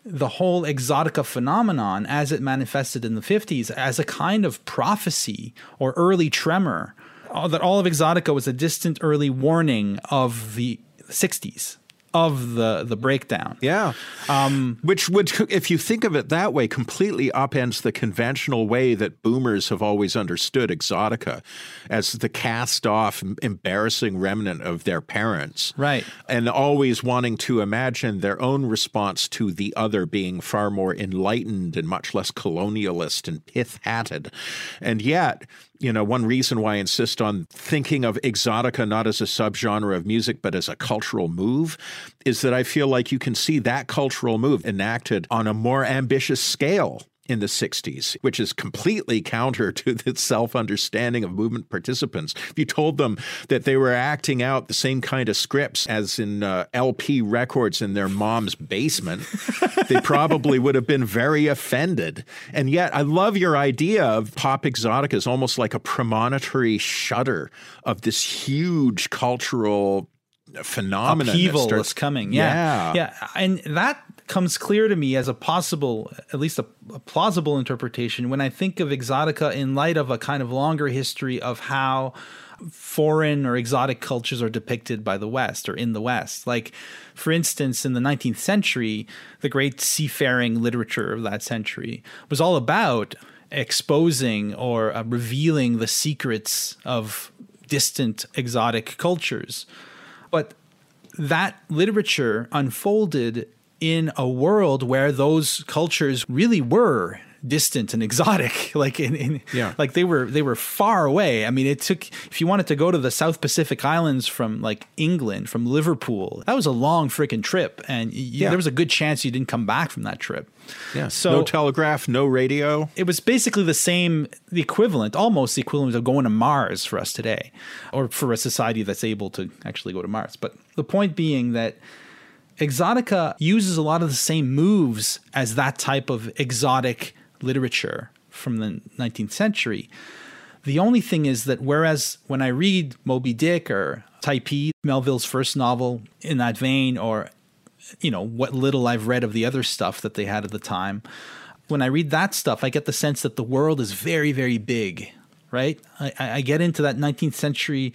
the whole exotica phenomenon as it manifested in the 50s as a kind of prophecy or early tremor uh, that all of exotica was a distant early warning of the 60s of the the breakdown Yeah. Um, Which would, if you think of it that way, completely upends the conventional way that boomers have always understood exotica as the cast off, embarrassing remnant of their parents. Right. And always wanting to imagine their own response to the other being far more enlightened and much less colonialist and pith hatted. And yet, you know, one reason why I insist on thinking of exotica not as a subgenre of music, but as a cultural move, is that I feel like you can see that cultural move enacted on a more ambitious scale in the 60s, which is completely counter to the self understanding of movement participants. If you told them that they were acting out the same kind of scripts as in uh, LP records in their mom's basement, they probably would have been very offended. And yet, I love your idea of pop exotic as almost like a premonitory shudder of this huge cultural phenomenon upheaval starts, coming. Yeah. yeah, yeah, and that comes clear to me as a possible, at least a, a, plausible interpretation when I think of exotica in light of a kind of longer history of how foreign or exotic cultures are depicted by the West or in the West. Like, for instance, in the 19th century, the great seafaring literature of that century was all about exposing or uh, revealing the secrets of distant exotic cultures but that literature unfolded in a world where those cultures really were distant and exotic like in, in yeah. like they were they were far away. I mean it took if you wanted to go to the south pacific islands from like england from liverpool that was a long freaking trip and you, yeah. there was a good chance you didn't come back from that trip. Yeah. So no telegraph no radio? It was basically the same the equivalent almost the equivalent of going to mars for us today or for a society that's able to actually go to mars. But the point being that Exotica uses a lot of the same moves as that type of exotic literature from the 19th century. The only thing is that whereas when I read Moby Dick or Typee, Melville's first novel in that vein, or you know what little I've read of the other stuff that they had at the time, when I read that stuff, I get the sense that the world is very, very big. Right? I, I get into that 19th century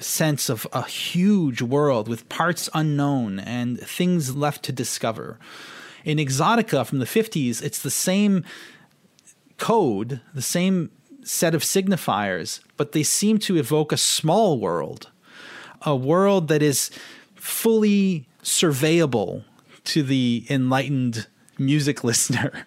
sense of a huge world with parts unknown and things left to discover. In Exotica from the 50s, it's the same code, the same set of signifiers, but they seem to evoke a small world, a world that is fully surveyable to the enlightened music listener,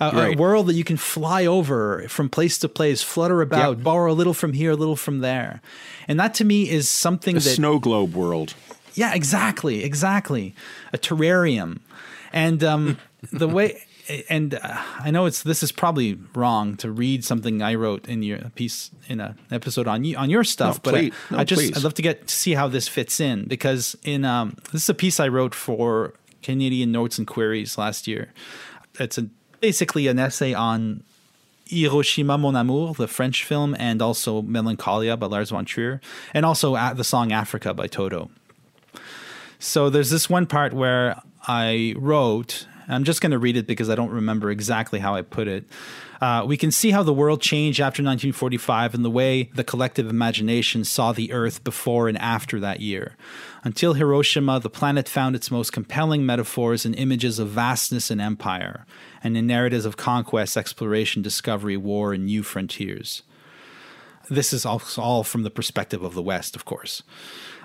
a, right. a, world that you can fly over from place to place, flutter about, yep. borrow a little from here, a little from there. And that to me is something a that. snow globe world. Yeah, exactly, exactly. A terrarium. And um, the way and uh, I know it's this is probably wrong to read something I wrote in your piece in an episode on you on your stuff, no, but I, no, I, just please. I'd love to get to see how this fits in because in um, this is a piece I wrote for Canadian Notes and Queries last year. It's a, basically an essay on Hiroshima Mon Amour, the French film, and also Melancholia by Lars von Trier, and also the song Africa by Toto. So there's this one part where I wrote I'm just going to read it because I don't remember exactly how I put it. Uh, we can see how the world changed after 1945 and the way the collective imagination saw the Earth before and after that year. Until Hiroshima, the planet found its most compelling metaphors in images of vastness and empire, and in narratives of conquest, exploration, discovery, war, and new frontiers. This is all from the perspective of the West, of course.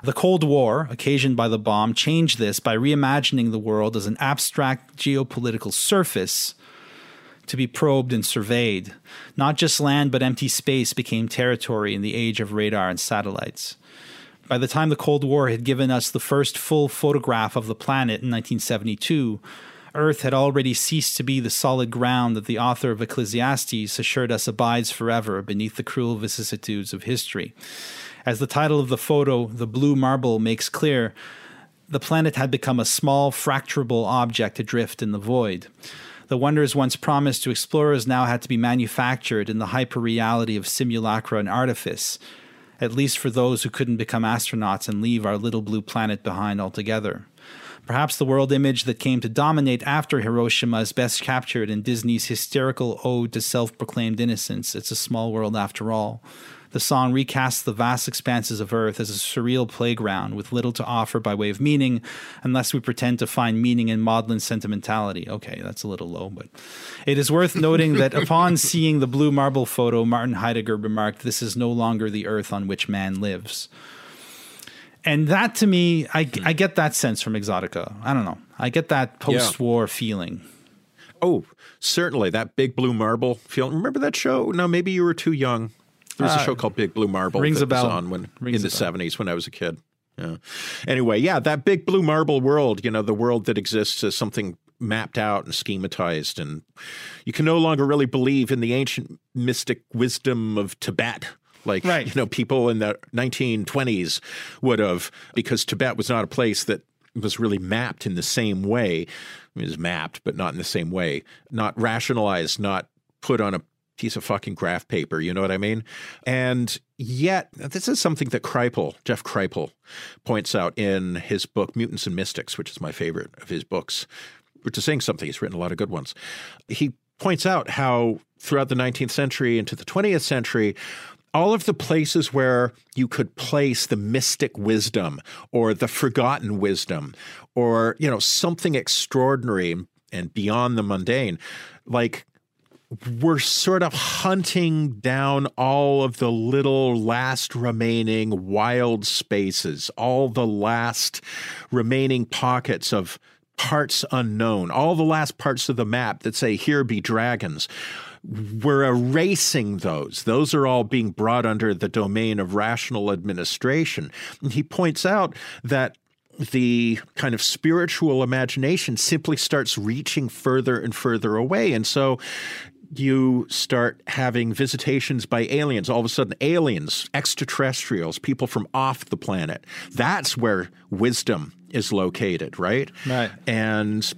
The Cold War, occasioned by the bomb, changed this by reimagining the world as an abstract geopolitical surface to be probed and surveyed. Not just land, but empty space became territory in the age of radar and satellites. By the time the Cold War had given us the first full photograph of the planet in 1972, Earth had already ceased to be the solid ground that the author of Ecclesiastes assured us abides forever beneath the cruel vicissitudes of history. As the title of the photo, The Blue Marble, makes clear, the planet had become a small, fracturable object adrift in the void. The wonders once promised to explorers now had to be manufactured in the hyperreality of simulacra and artifice, at least for those who couldn't become astronauts and leave our little blue planet behind altogether. Perhaps the world image that came to dominate after Hiroshima is best captured in Disney's hysterical ode to self proclaimed innocence. It's a small world after all. The song recasts the vast expanses of Earth as a surreal playground with little to offer by way of meaning, unless we pretend to find meaning in maudlin sentimentality. Okay, that's a little low, but it is worth noting that upon seeing the blue marble photo, Martin Heidegger remarked, This is no longer the Earth on which man lives. And that to me, I, hmm. I get that sense from Exotica. I don't know. I get that post war yeah. feeling. Oh, certainly. That big blue marble feeling. Remember that show? No, maybe you were too young. There was a Uh, show called Big Blue Marble rings that a bell. was on when Rings in the seventies when I was a kid. Yeah. Anyway, yeah, that big blue marble world, you know, the world that exists as something mapped out and schematized, and you can no longer really believe in the ancient mystic wisdom of Tibet. Like Right. you know, people in the 1920s would have, because Tibet was not a place that was really mapped in the same way. It was mapped, but not in the same way. Not rationalized, not put on a piece of fucking graph paper. You know what I mean? And yet, this is something that Kripal, Jeff Kripal, points out in his book Mutants and Mystics, which is my favorite of his books, which is saying something. He's written a lot of good ones. He points out how throughout the 19th century into the 20th century, all of the places where you could place the mystic wisdom or the forgotten wisdom or you know something extraordinary and beyond the mundane like we're sort of hunting down all of the little last remaining wild spaces, all the last remaining pockets of parts unknown, all the last parts of the map that say, here be dragons. We're erasing those. Those are all being brought under the domain of rational administration. And he points out that the kind of spiritual imagination simply starts reaching further and further away. And so you start having visitations by aliens. All of a sudden, aliens, extraterrestrials, people from off the planet. That's where wisdom is located, right? Right. And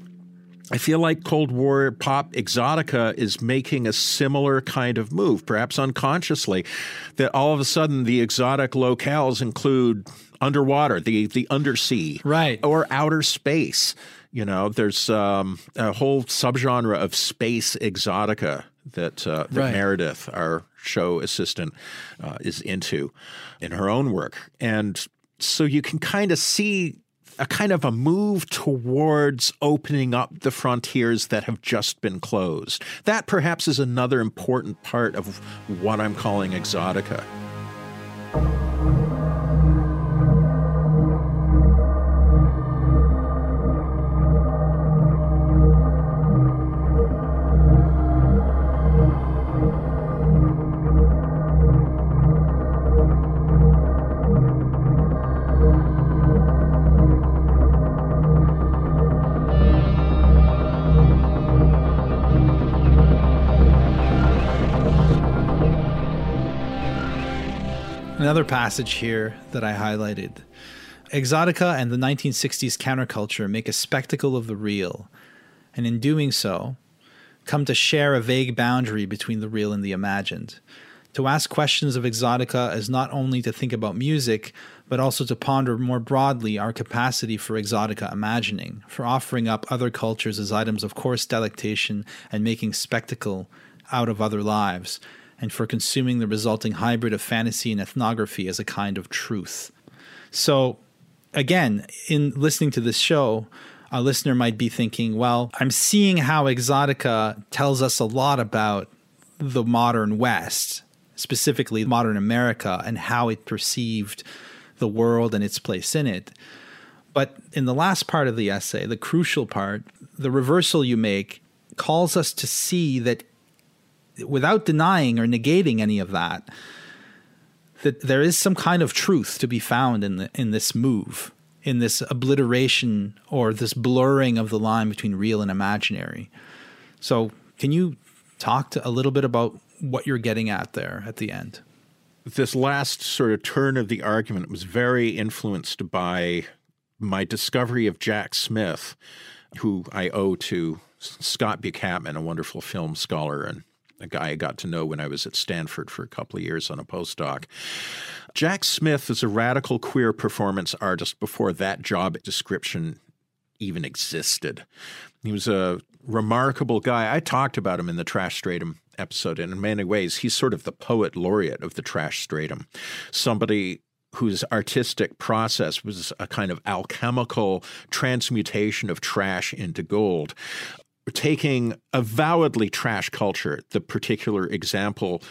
I feel like Cold War pop exotica is making a similar kind of move, perhaps unconsciously, that all of a sudden the exotic locales include underwater, the the undersea, Right. or outer space. You know, there's um, a whole subgenre of space exotica that uh, that Right. Meredith, our show assistant, uh, is into in her own work, and so you can kind of see a kind of a move towards opening up the frontiers that have just been closed. That perhaps is another important part of what I'm calling exotica. Another passage here that I highlighted. Exotica and the 1960s counterculture make a spectacle of the real, and in doing so, come to share a vague boundary between the real and the imagined. To ask questions of exotica is not only to think about music, but also to ponder more broadly our capacity for exotica imagining, for offering up other cultures as items of coarse delectation and making spectacle out of other lives, and for consuming the resulting hybrid of fantasy and ethnography as a kind of truth. So, again, in listening to this show, a listener might be thinking, well, I'm seeing how Exotica tells us a lot about the modern West, specifically modern America, and how it perceived the world and its place in it. But in the last part of the essay, the crucial part, the reversal you make calls us to see that without denying or negating any of that, that there is some kind of truth to be found in the, in this move, in this obliteration or this blurring of the line between real and imaginary. So, can you talk to a little bit about what you're getting at there at the end? This last sort of turn of the argument was very influenced by my discovery of Jack Smith, who I owe to Scott Bukatman, a wonderful film scholar and a guy I got to know when I was at Stanford for a couple of years on a postdoc. Jack Smith is a radical queer performance artist before that job description even existed. He was a remarkable guy. I talked about him in the Trash Stratum episode, and in many ways, he's sort of the poet laureate of the Trash Stratum. Somebody whose artistic process was a kind of alchemical transmutation of trash into gold taking avowedly trash culture, the particular example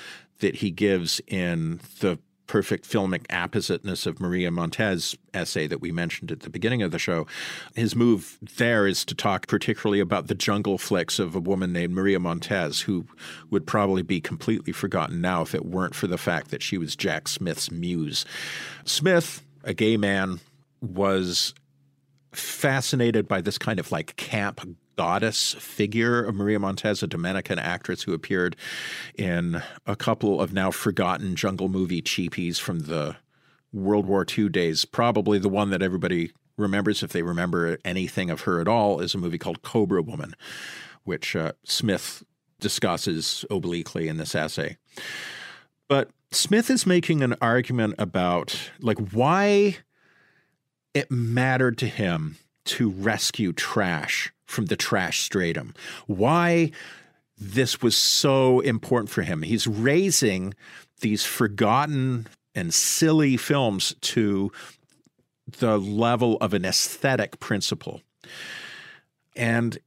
that he gives in the perfect filmic appositeness of Maria Montez essay that we mentioned at the beginning of the show. His move there is to talk particularly about the jungle flicks of a woman named Maria Montez, who would probably be completely forgotten now if it weren't for the fact that she was Jack Smith's muse. Smith, a gay man, was fascinated by this kind of like camp goddess figure of Maria Montez, a Dominican actress who appeared in a couple of now forgotten jungle movie cheapies from the World War II days. Probably the one that everybody remembers, if they remember anything of her at all, is a movie called Cobra Woman, which uh, Smith discusses obliquely in this essay. But Smith is making an argument about like why it mattered to him to rescue trash from the trash stratum. Why this was so important for him. He's raising these forgotten and silly films to the level of an aesthetic principle. And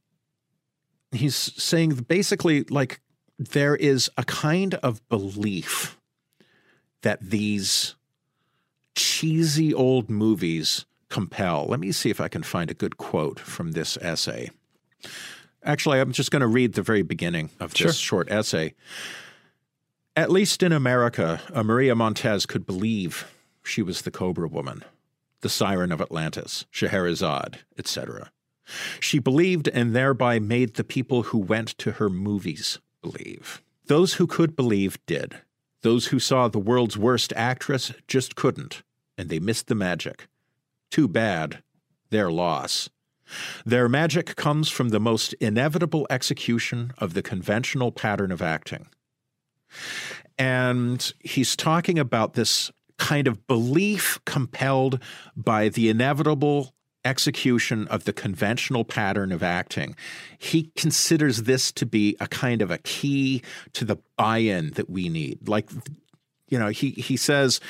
he's saying basically, like, there is a kind of belief that these cheesy old movies compel. Let me see if I can find a good quote from this essay. Actually, I'm just going to read the very beginning of this Sure. short essay. At least in America, a Maria Montez could believe she was the Cobra Woman, the Siren of Atlantis, Scheherazade, etc. She believed and thereby made the people who went to her movies believe. Those who could believe did. Those who saw the world's worst actress just couldn't, and they missed the magic. Too bad. Their loss. Their magic comes from the most inevitable execution of the conventional pattern of acting. And he's talking about this kind of belief compelled by the inevitable execution of the conventional pattern of acting. He considers this to be a kind of a key to the buy in that we need. Like, you know, he, he says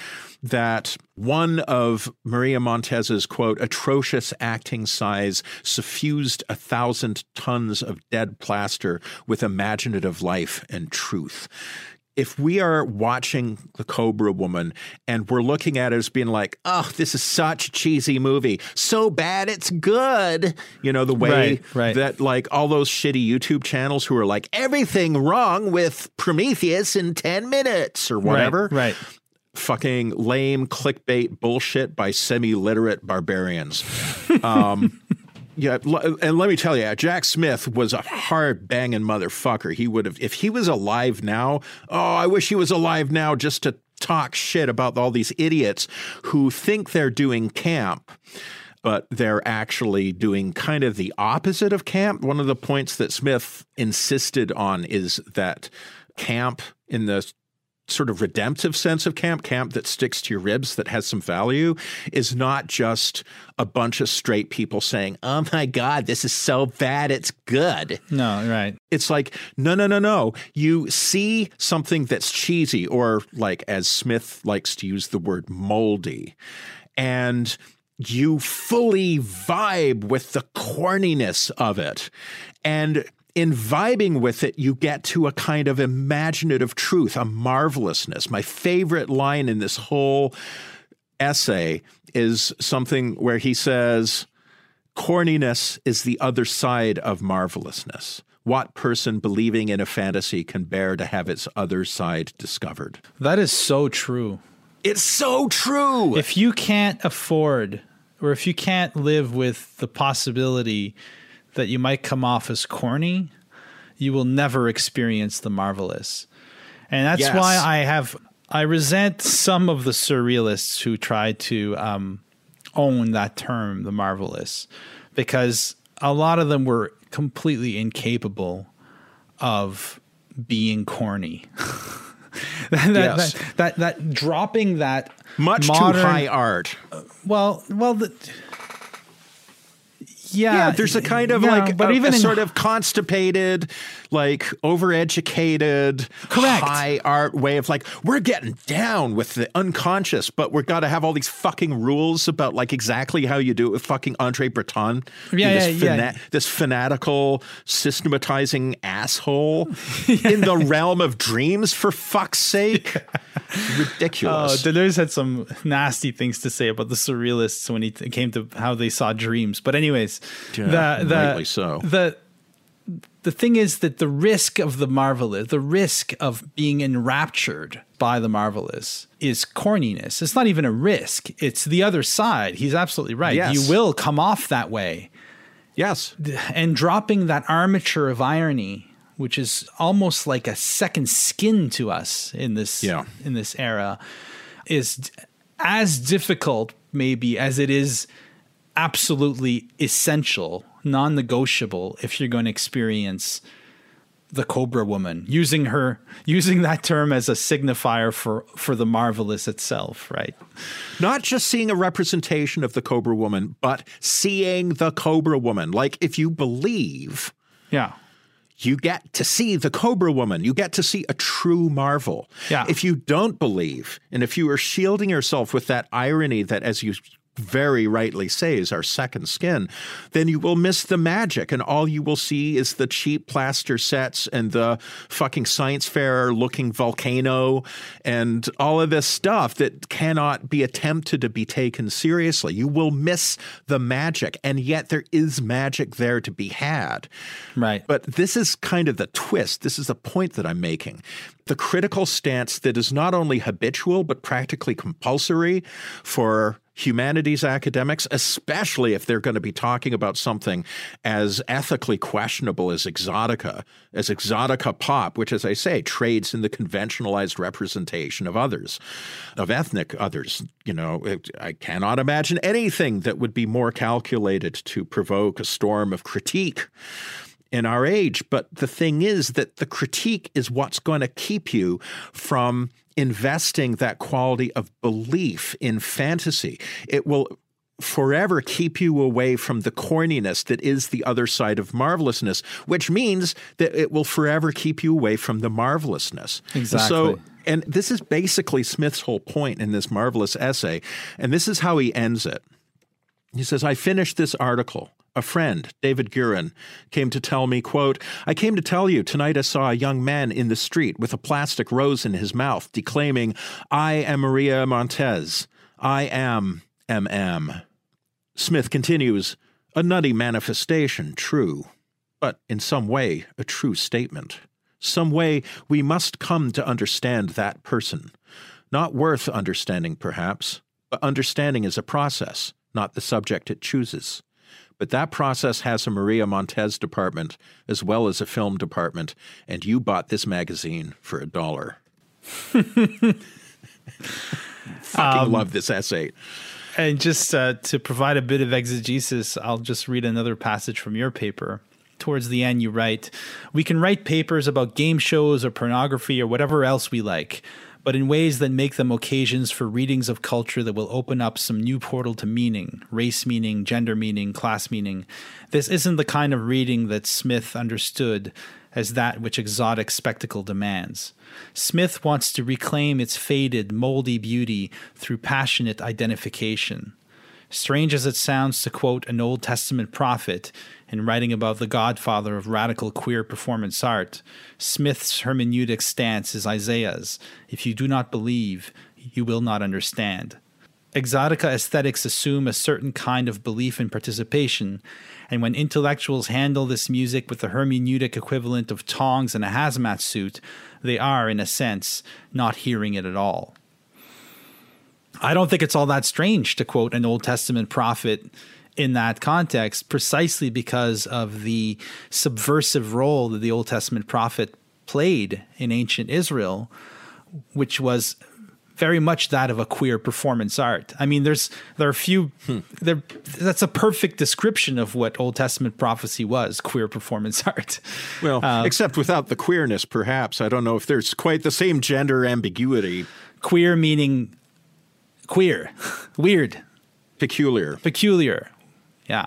that one of Maria Montez's, quote, atrocious acting sighs suffused a thousand tons of dead plaster with imaginative life and truth if we are watching the Cobra Woman and we're looking at it as being like, oh, this is such a cheesy movie, so bad it's good, you know, the way Right, right. that like all those shitty YouTube channels who are like everything wrong with Prometheus in 10 minutes or whatever. Right. right. Fucking lame clickbait bullshit by semi literate barbarians. Um, yeah, and let me tell you, Jack Smith was a hard banging motherfucker. He would have, if he was alive now. Oh, I wish he was alive now just to talk shit about all these idiots who think they're doing camp, but they're actually doing kind of the opposite of camp. One of the points that Smith insisted on is that camp in the sort of redemptive sense of camp, camp that sticks to your ribs, that has some value, is not just a bunch of straight people saying, Oh my God, this is so bad, it's good. No, right. It's like, no, no, no, no. You see something that's cheesy, or like as Smith likes to use the word moldy, and you fully vibe with the corniness of it. And in vibing with it, you get to a kind of imaginative truth, a marvelousness. My favorite line in this whole essay is something where he says, Corniness is the other side of marvelousness. What person believing in a fantasy can bear to have its other side discovered? That is so true. It's so true. If you can't afford or if you can't live with the possibility that you might come off as corny, you will never experience the marvelous. And that's Yes. why I have I resent some of the surrealists who try to um, own that term, the marvelous, because a lot of them were completely incapable of being corny. that, Yes. that, that that dropping that Much modern- too high art. well, well, the, yeah, there's a kind of yeah, like but a, even a in- sort of constipated, like overeducated, Correct. high art way of like we're getting down with the unconscious, but we're got to have all these fucking rules about like exactly how you do it with fucking Andre Breton. Yeah, this, yeah, yeah. this fanatical, systematizing asshole in the realm of dreams. For fuck's sake, Oh, ridiculous. Uh, Deleuze had some nasty things to say about the surrealists when he t- came to how they saw dreams. But anyways, Yeah, the, the, rightly so. The the thing is that the risk of the marvelous, the risk of being enraptured by the marvelous, is corniness. It's not even a risk; it's the other side. He's absolutely right. Yes. You will come off that way, yes. and dropping that armature of irony. Which is almost like a second skin to us in this Yeah. in this era, is as difficult maybe as it is absolutely essential, non-negotiable if you're going to experience the Cobra Woman, using her using that term as a signifier for for the marvelous itself, right? Not just seeing a representation of the Cobra Woman, but seeing the Cobra Woman. Like if you believe, Yeah. you get to see the Cobra Woman. You get to see a true marvel. Yeah. If you don't believe, and if you are shielding yourself with that irony that, as you very rightly say, is our second skin, then you will miss the magic, and all you will see is the cheap plaster sets and the fucking science fair looking volcano and all of this stuff that cannot be attempted to be taken seriously. You will miss the magic, and yet there is magic there to be had. Right. But this is kind of the twist. This is the point that I'm making. The critical stance that is not only habitual, but practically compulsory for humanities academics, especially if they're going to be talking about something as ethically questionable as exotica, as exotica pop, which, as I say, trades in the conventionalized representation of others, of ethnic others. You know, it, I cannot imagine anything that would be more calculated to provoke a storm of critique in our age. But the thing is that the critique is what's going to keep you from investing that quality of belief in fantasy. It will forever keep you away from the corniness that is the other side of marvelousness, which means that it will forever keep you away from the marvelousness. Exactly. So and this is basically Smith's whole point in this marvelous essay, and this is how he ends it. He says, I finished this article. A friend, David Gurin, came to tell me, quote, I came to tell you tonight I saw a young man in the street with a plastic rose in his mouth declaiming, I am Maria Montez. I am MM. Smith continues, a nutty manifestation, true, but in some way a true statement. Some way we must come to understand that person. Not worth understanding, perhaps, but understanding is a process, not the subject it chooses. But that process has a Maria Montez department as well as a film department, and you bought this magazine for a dollar. Fucking love this essay. And just uh, to provide a bit of exegesis, I'll just read another passage from your paper. Towards the end, you write, We can write papers about game shows or pornography or whatever else we like, but in ways that make them occasions for readings of culture that will open up some new portal to meaning race meaning, gender meaning, class meaning. This isn't the kind of reading that Smith understood as that which exotic spectacle demands. Smith wants to reclaim its faded, moldy beauty through passionate identification. Strange as it sounds to quote an Old Testament prophet in writing about the godfather of radical queer performance art, Smith's hermeneutic stance is Isaiah's If you do not believe, you will not understand. Exotica aesthetics assume a certain kind of belief and participation, and when intellectuals handle this music with the hermeneutic equivalent of tongs and a hazmat suit, they are, in a sense, not hearing it at all. I don't think it's all that strange to quote an Old Testament prophet in that context, precisely because of the subversive role that the Old Testament prophet played in ancient Israel, which was very much that of a queer performance art. I mean, there's there are a few. Hmm. There, that's a perfect description of what Old Testament prophecy was: queer performance art. Well, um, except without the queerness, perhaps. I don't know if there's quite the same gender ambiguity. Queer meaning queer, weird, Peculiar. peculiar. Yeah.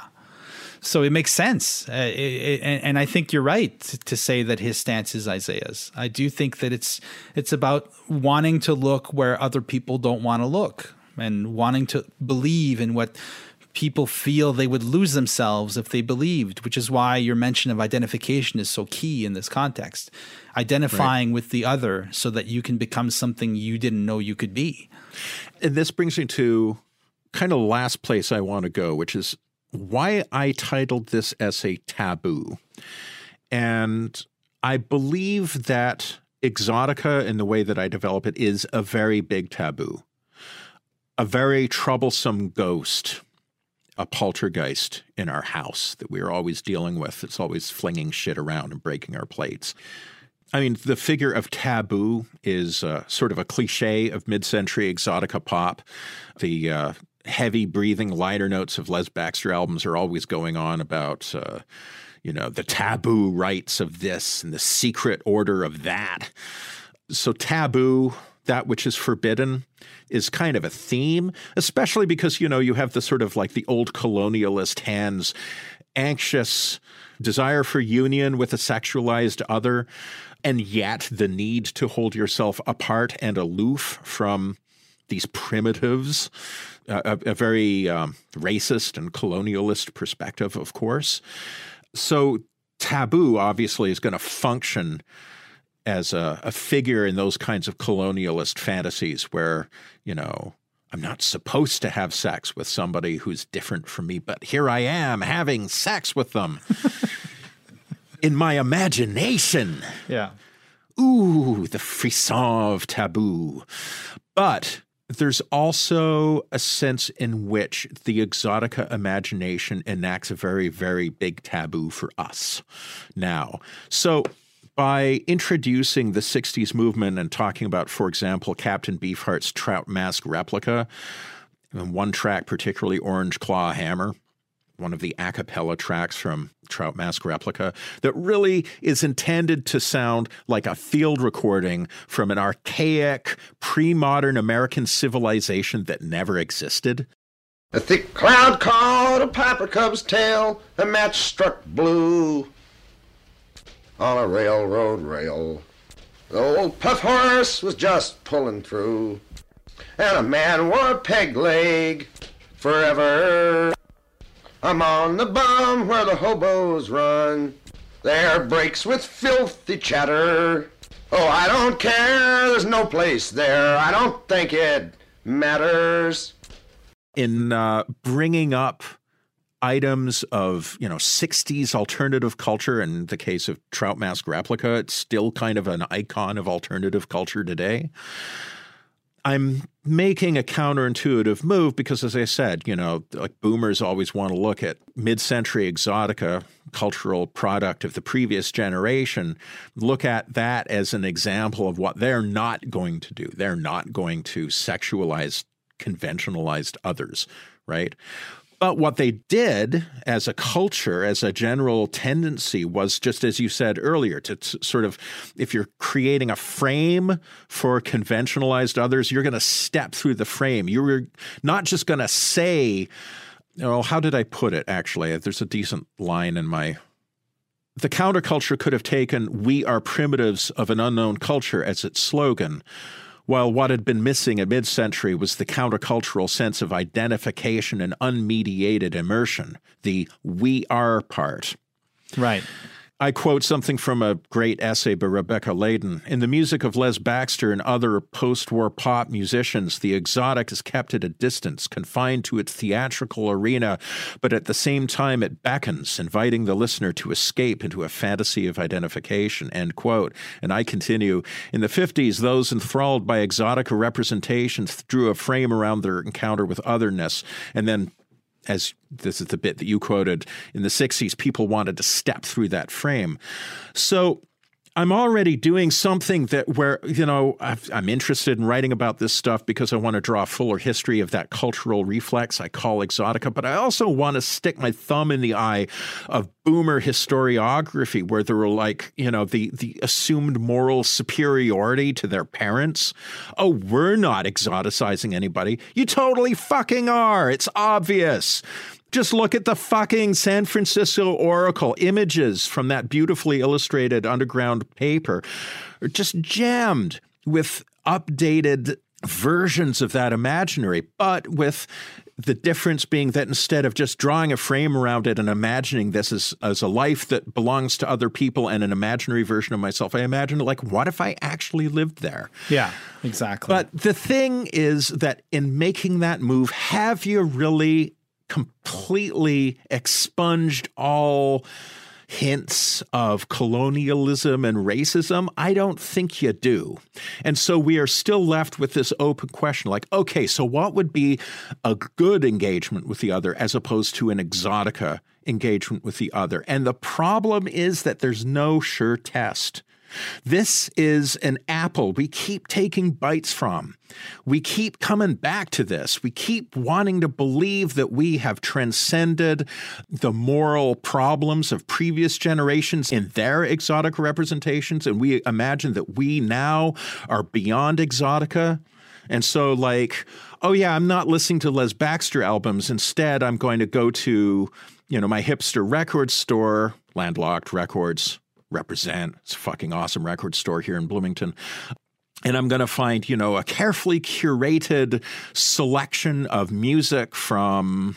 so it makes sense. Uh, it, it, and I think you're right to say that his stance is Isaiah's. I do think that it's it's about wanting to look where other people don't want to look and wanting to believe in what people feel they would lose themselves if they believed, which is why your mention of identification is so key in this context. Identifying right. with the other so that you can become something you didn't know you could be. And this brings me to kind of last place I want to go, which is why I titled this essay Taboo. And I believe that exotica, in the way that I develop it, is a very big taboo, a very troublesome ghost, a poltergeist in our house that we're always dealing with. It's always flinging shit around and breaking our plates. I mean, the figure of taboo is uh, sort of a cliche of mid century exotica pop. The uh, heavy breathing liner notes of Les Baxter albums are always going on about, uh, you know, the taboo rites of this and the secret order of that. So, taboo, that which is forbidden, is kind of a theme, especially because, you know, you have the sort of like the old colonialist hands, anxious desire for union with a sexualized other, and yet the need to hold yourself apart and aloof from these primitives a, a very um, racist and colonialist perspective, of course. So, taboo obviously is going to function as a, a figure in those kinds of colonialist fantasies where, you know, I'm not supposed to have sex with somebody who's different from me, but here I am having sex with them in my imagination. Yeah. Ooh, the frisson of taboo. But there's also a sense in which the exotica imagination enacts a very, very big taboo for us now. So, by introducing the 60s movement and talking about, for example, Captain Beefheart's Trout Mask replica, and one track, particularly Orange Claw Hammer, one of the a cappella tracks from Trout Mask Replica that really is intended to sound like a field recording from an archaic, pre modern American civilization that never existed. A thick cloud caught a piper cub's tail, a match struck blue on a railroad rail. The old puff horse was just pulling through, and a man wore a peg leg forever. I'm on the bum where the hobos run. There breaks with filthy chatter. Oh, I don't care, there's no place there. I don't think it matters. In uh, bringing up items of you know 60s alternative culture in the case of trout mask replica it's still kind of an icon of alternative culture today I'm making a counterintuitive move because, as I said, you know, like boomers always want to look at mid century exotica, cultural product of the previous generation, look at that as an example of what they're not going to do. They're not going to sexualize conventionalized others, right? But what they did as a culture, as a general tendency, was just as you said earlier, to t- sort of, if you're creating a frame for conventionalized others, you're going to step through the frame. You're not just going to say, oh, how did I put it? Actually, there's a decent line in my. The counterculture could have taken, We are primitives of an unknown culture as its slogan while what had been missing at mid century was the countercultural sense of identification and unmediated immersion, the we are part. Right. I quote something from a great essay by Rebecca Leydon. In the music of Les Baxter and other post war pop musicians, the exotic is kept at a distance, confined to its theatrical arena, but at the same time it beckons, inviting the listener to escape into a fantasy of identification. End quote. And I continue In the 50s, those enthralled by exotica representations drew a frame around their encounter with otherness and then as this is the bit that you quoted in the 60s, people wanted to step through that frame. So I'm already doing something that where you know i am interested in writing about this stuff because I want to draw a fuller history of that cultural reflex I call exotica, but I also want to stick my thumb in the eye of boomer historiography, where there were like you know the the assumed moral superiority to their parents. Oh, we're not exoticizing anybody. You totally fucking are. It's obvious Just look at the fucking San Francisco Oracle images from that beautifully illustrated underground paper are just jammed with updated versions of that imaginary, but with the difference being that instead of just drawing a frame around it and imagining this as, as a life that belongs to other people and an imaginary version of myself, I imagine like, what if I actually lived there? Yeah, exactly. But the thing is that in making that move, have you really completely expunged all hints of colonialism and racism? I don't think you do. And so we are still left with this open question like, okay, so what would be a good engagement with the other as opposed to an exotica engagement with the other? And the problem is that there's no sure test. This is an apple we keep taking bites from. We keep coming back to this. We keep wanting to believe that we have transcended the moral problems of previous generations in their exotic representations. And we imagine that we now are beyond exotica. And so, like, oh, yeah, I'm not listening to Les Baxter albums. Instead, I'm going to go to, you know, my hipster record store, Landlocked Records, represent. It's a fucking awesome record store here in Bloomington. And I'm going to find, you know, a carefully curated selection of music from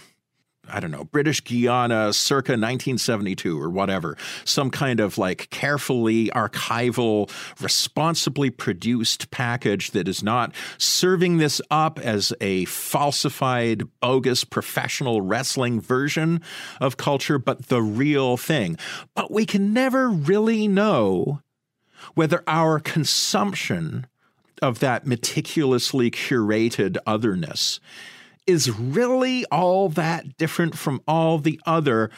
I don't know, British Guiana circa 1972 or whatever, some kind of like carefully archival, responsibly produced package that is not serving this up as a falsified, bogus professional wrestling version of culture, but the real thing. But we can never really know whether our consumption of that meticulously curated otherness is really all that different from all the other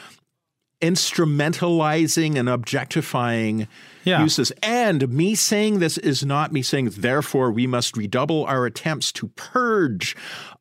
instrumentalizing and objectifying yeah. uses. And me saying this is not me saying, therefore, we must redouble our attempts to purge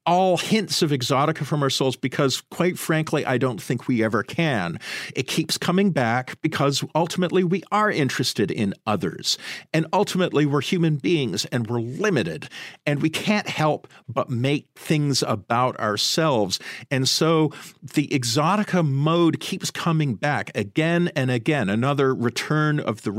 all hints of exotica from our souls because, quite frankly, I don't think we ever can. It keeps coming back because ultimately we are interested in others. And ultimately, we're human beings and we're limited. And we can't help but make things about ourselves. And so the exotica mode keeps coming back again and again, another return of the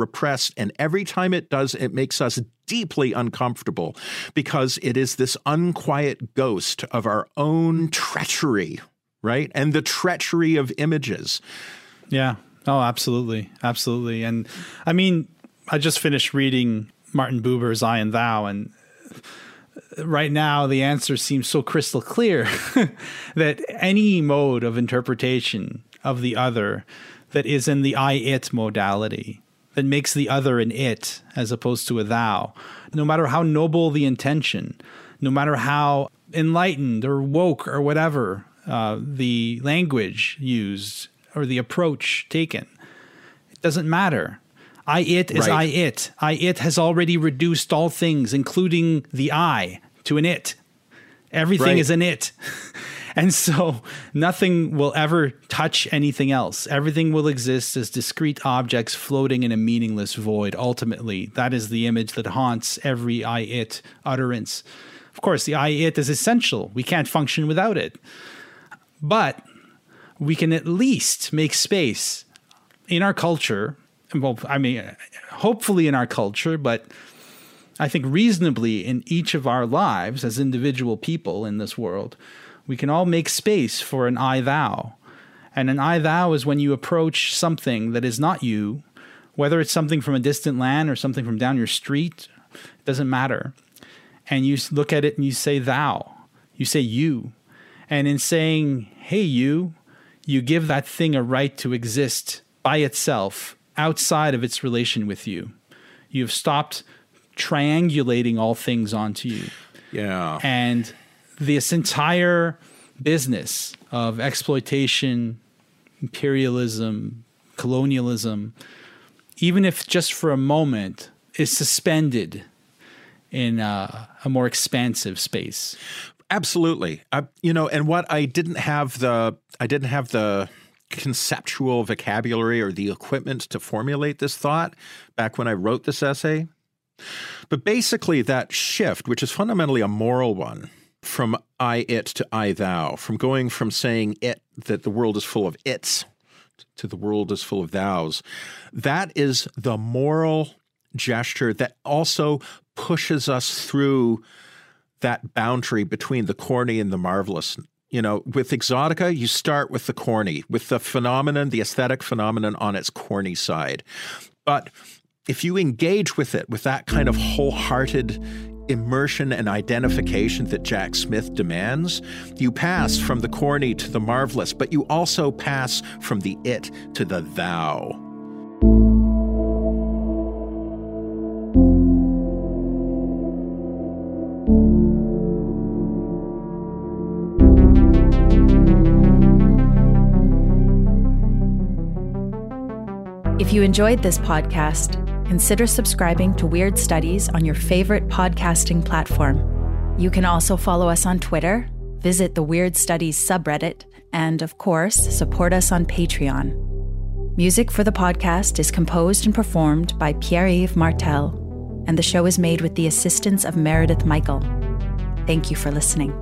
And every time it does, it makes us deeply uncomfortable because it is this unquiet ghost of our own treachery, right? And the treachery of images. Yeah. Oh, absolutely. Absolutely. And I mean, I just finished reading Martin Buber's I and Thou, and uh, right now the answer seems so crystal clear that any mode of interpretation of the other that is in the I it modality that makes the other an it as opposed to a thou. No matter how noble the intention, no matter how enlightened or woke or whatever uh, the language used or the approach taken, it doesn't matter. I it is right. I it. I it has already reduced all things, including the I, to an it. Everything right. is an it. And so nothing will ever touch anything else. Everything will exist as discrete objects floating in a meaningless void. Ultimately, that is the image that haunts every I it utterance. Of course, the I it is essential. We can't function without it. But we can at least make space in our culture. Well, I mean, hopefully in our culture, but I think reasonably in each of our lives as individual people in this world we can all make space for an I thou. And an I thou is when you approach something that is not you, whether it's something from a distant land or something from down your street, it doesn't matter. And you look at it and you say thou, you say you. And in saying, hey, you, you give that thing a right to exist by itself outside of its relation with you. You have stopped triangulating all things onto you. Yeah. And this entire business of exploitation, imperialism, colonialism, even if just for a moment, is suspended in a, a more expansive space. Absolutely, I, you know, and what I didn't have the I didn't have the conceptual vocabulary or the equipment to formulate this thought back when I wrote this essay. But basically, that shift, which is fundamentally a moral one, from I it to I thou, from going from saying it that the world is full of its to the world is full of thous. That is the moral gesture that also pushes us through that boundary between the corny and the marvelous. You know, with Exotica, you start with the corny, with the phenomenon, the aesthetic phenomenon on its corny side. But if you engage with it with that kind of wholehearted immersion and identification that Jack Smith demands, you pass from the corny to the marvelous, but you also pass from the it to the thou. If you enjoyed this podcast, consider subscribing to Weird Studies on your favorite podcasting platform. You can also follow us on Twitter, visit the Weird Studies subreddit, and of course, support us on Patreon. Music for the podcast is composed and performed by Pierre Yves Martel, and the show is made with the assistance of Meredith Michael. Thank you for listening.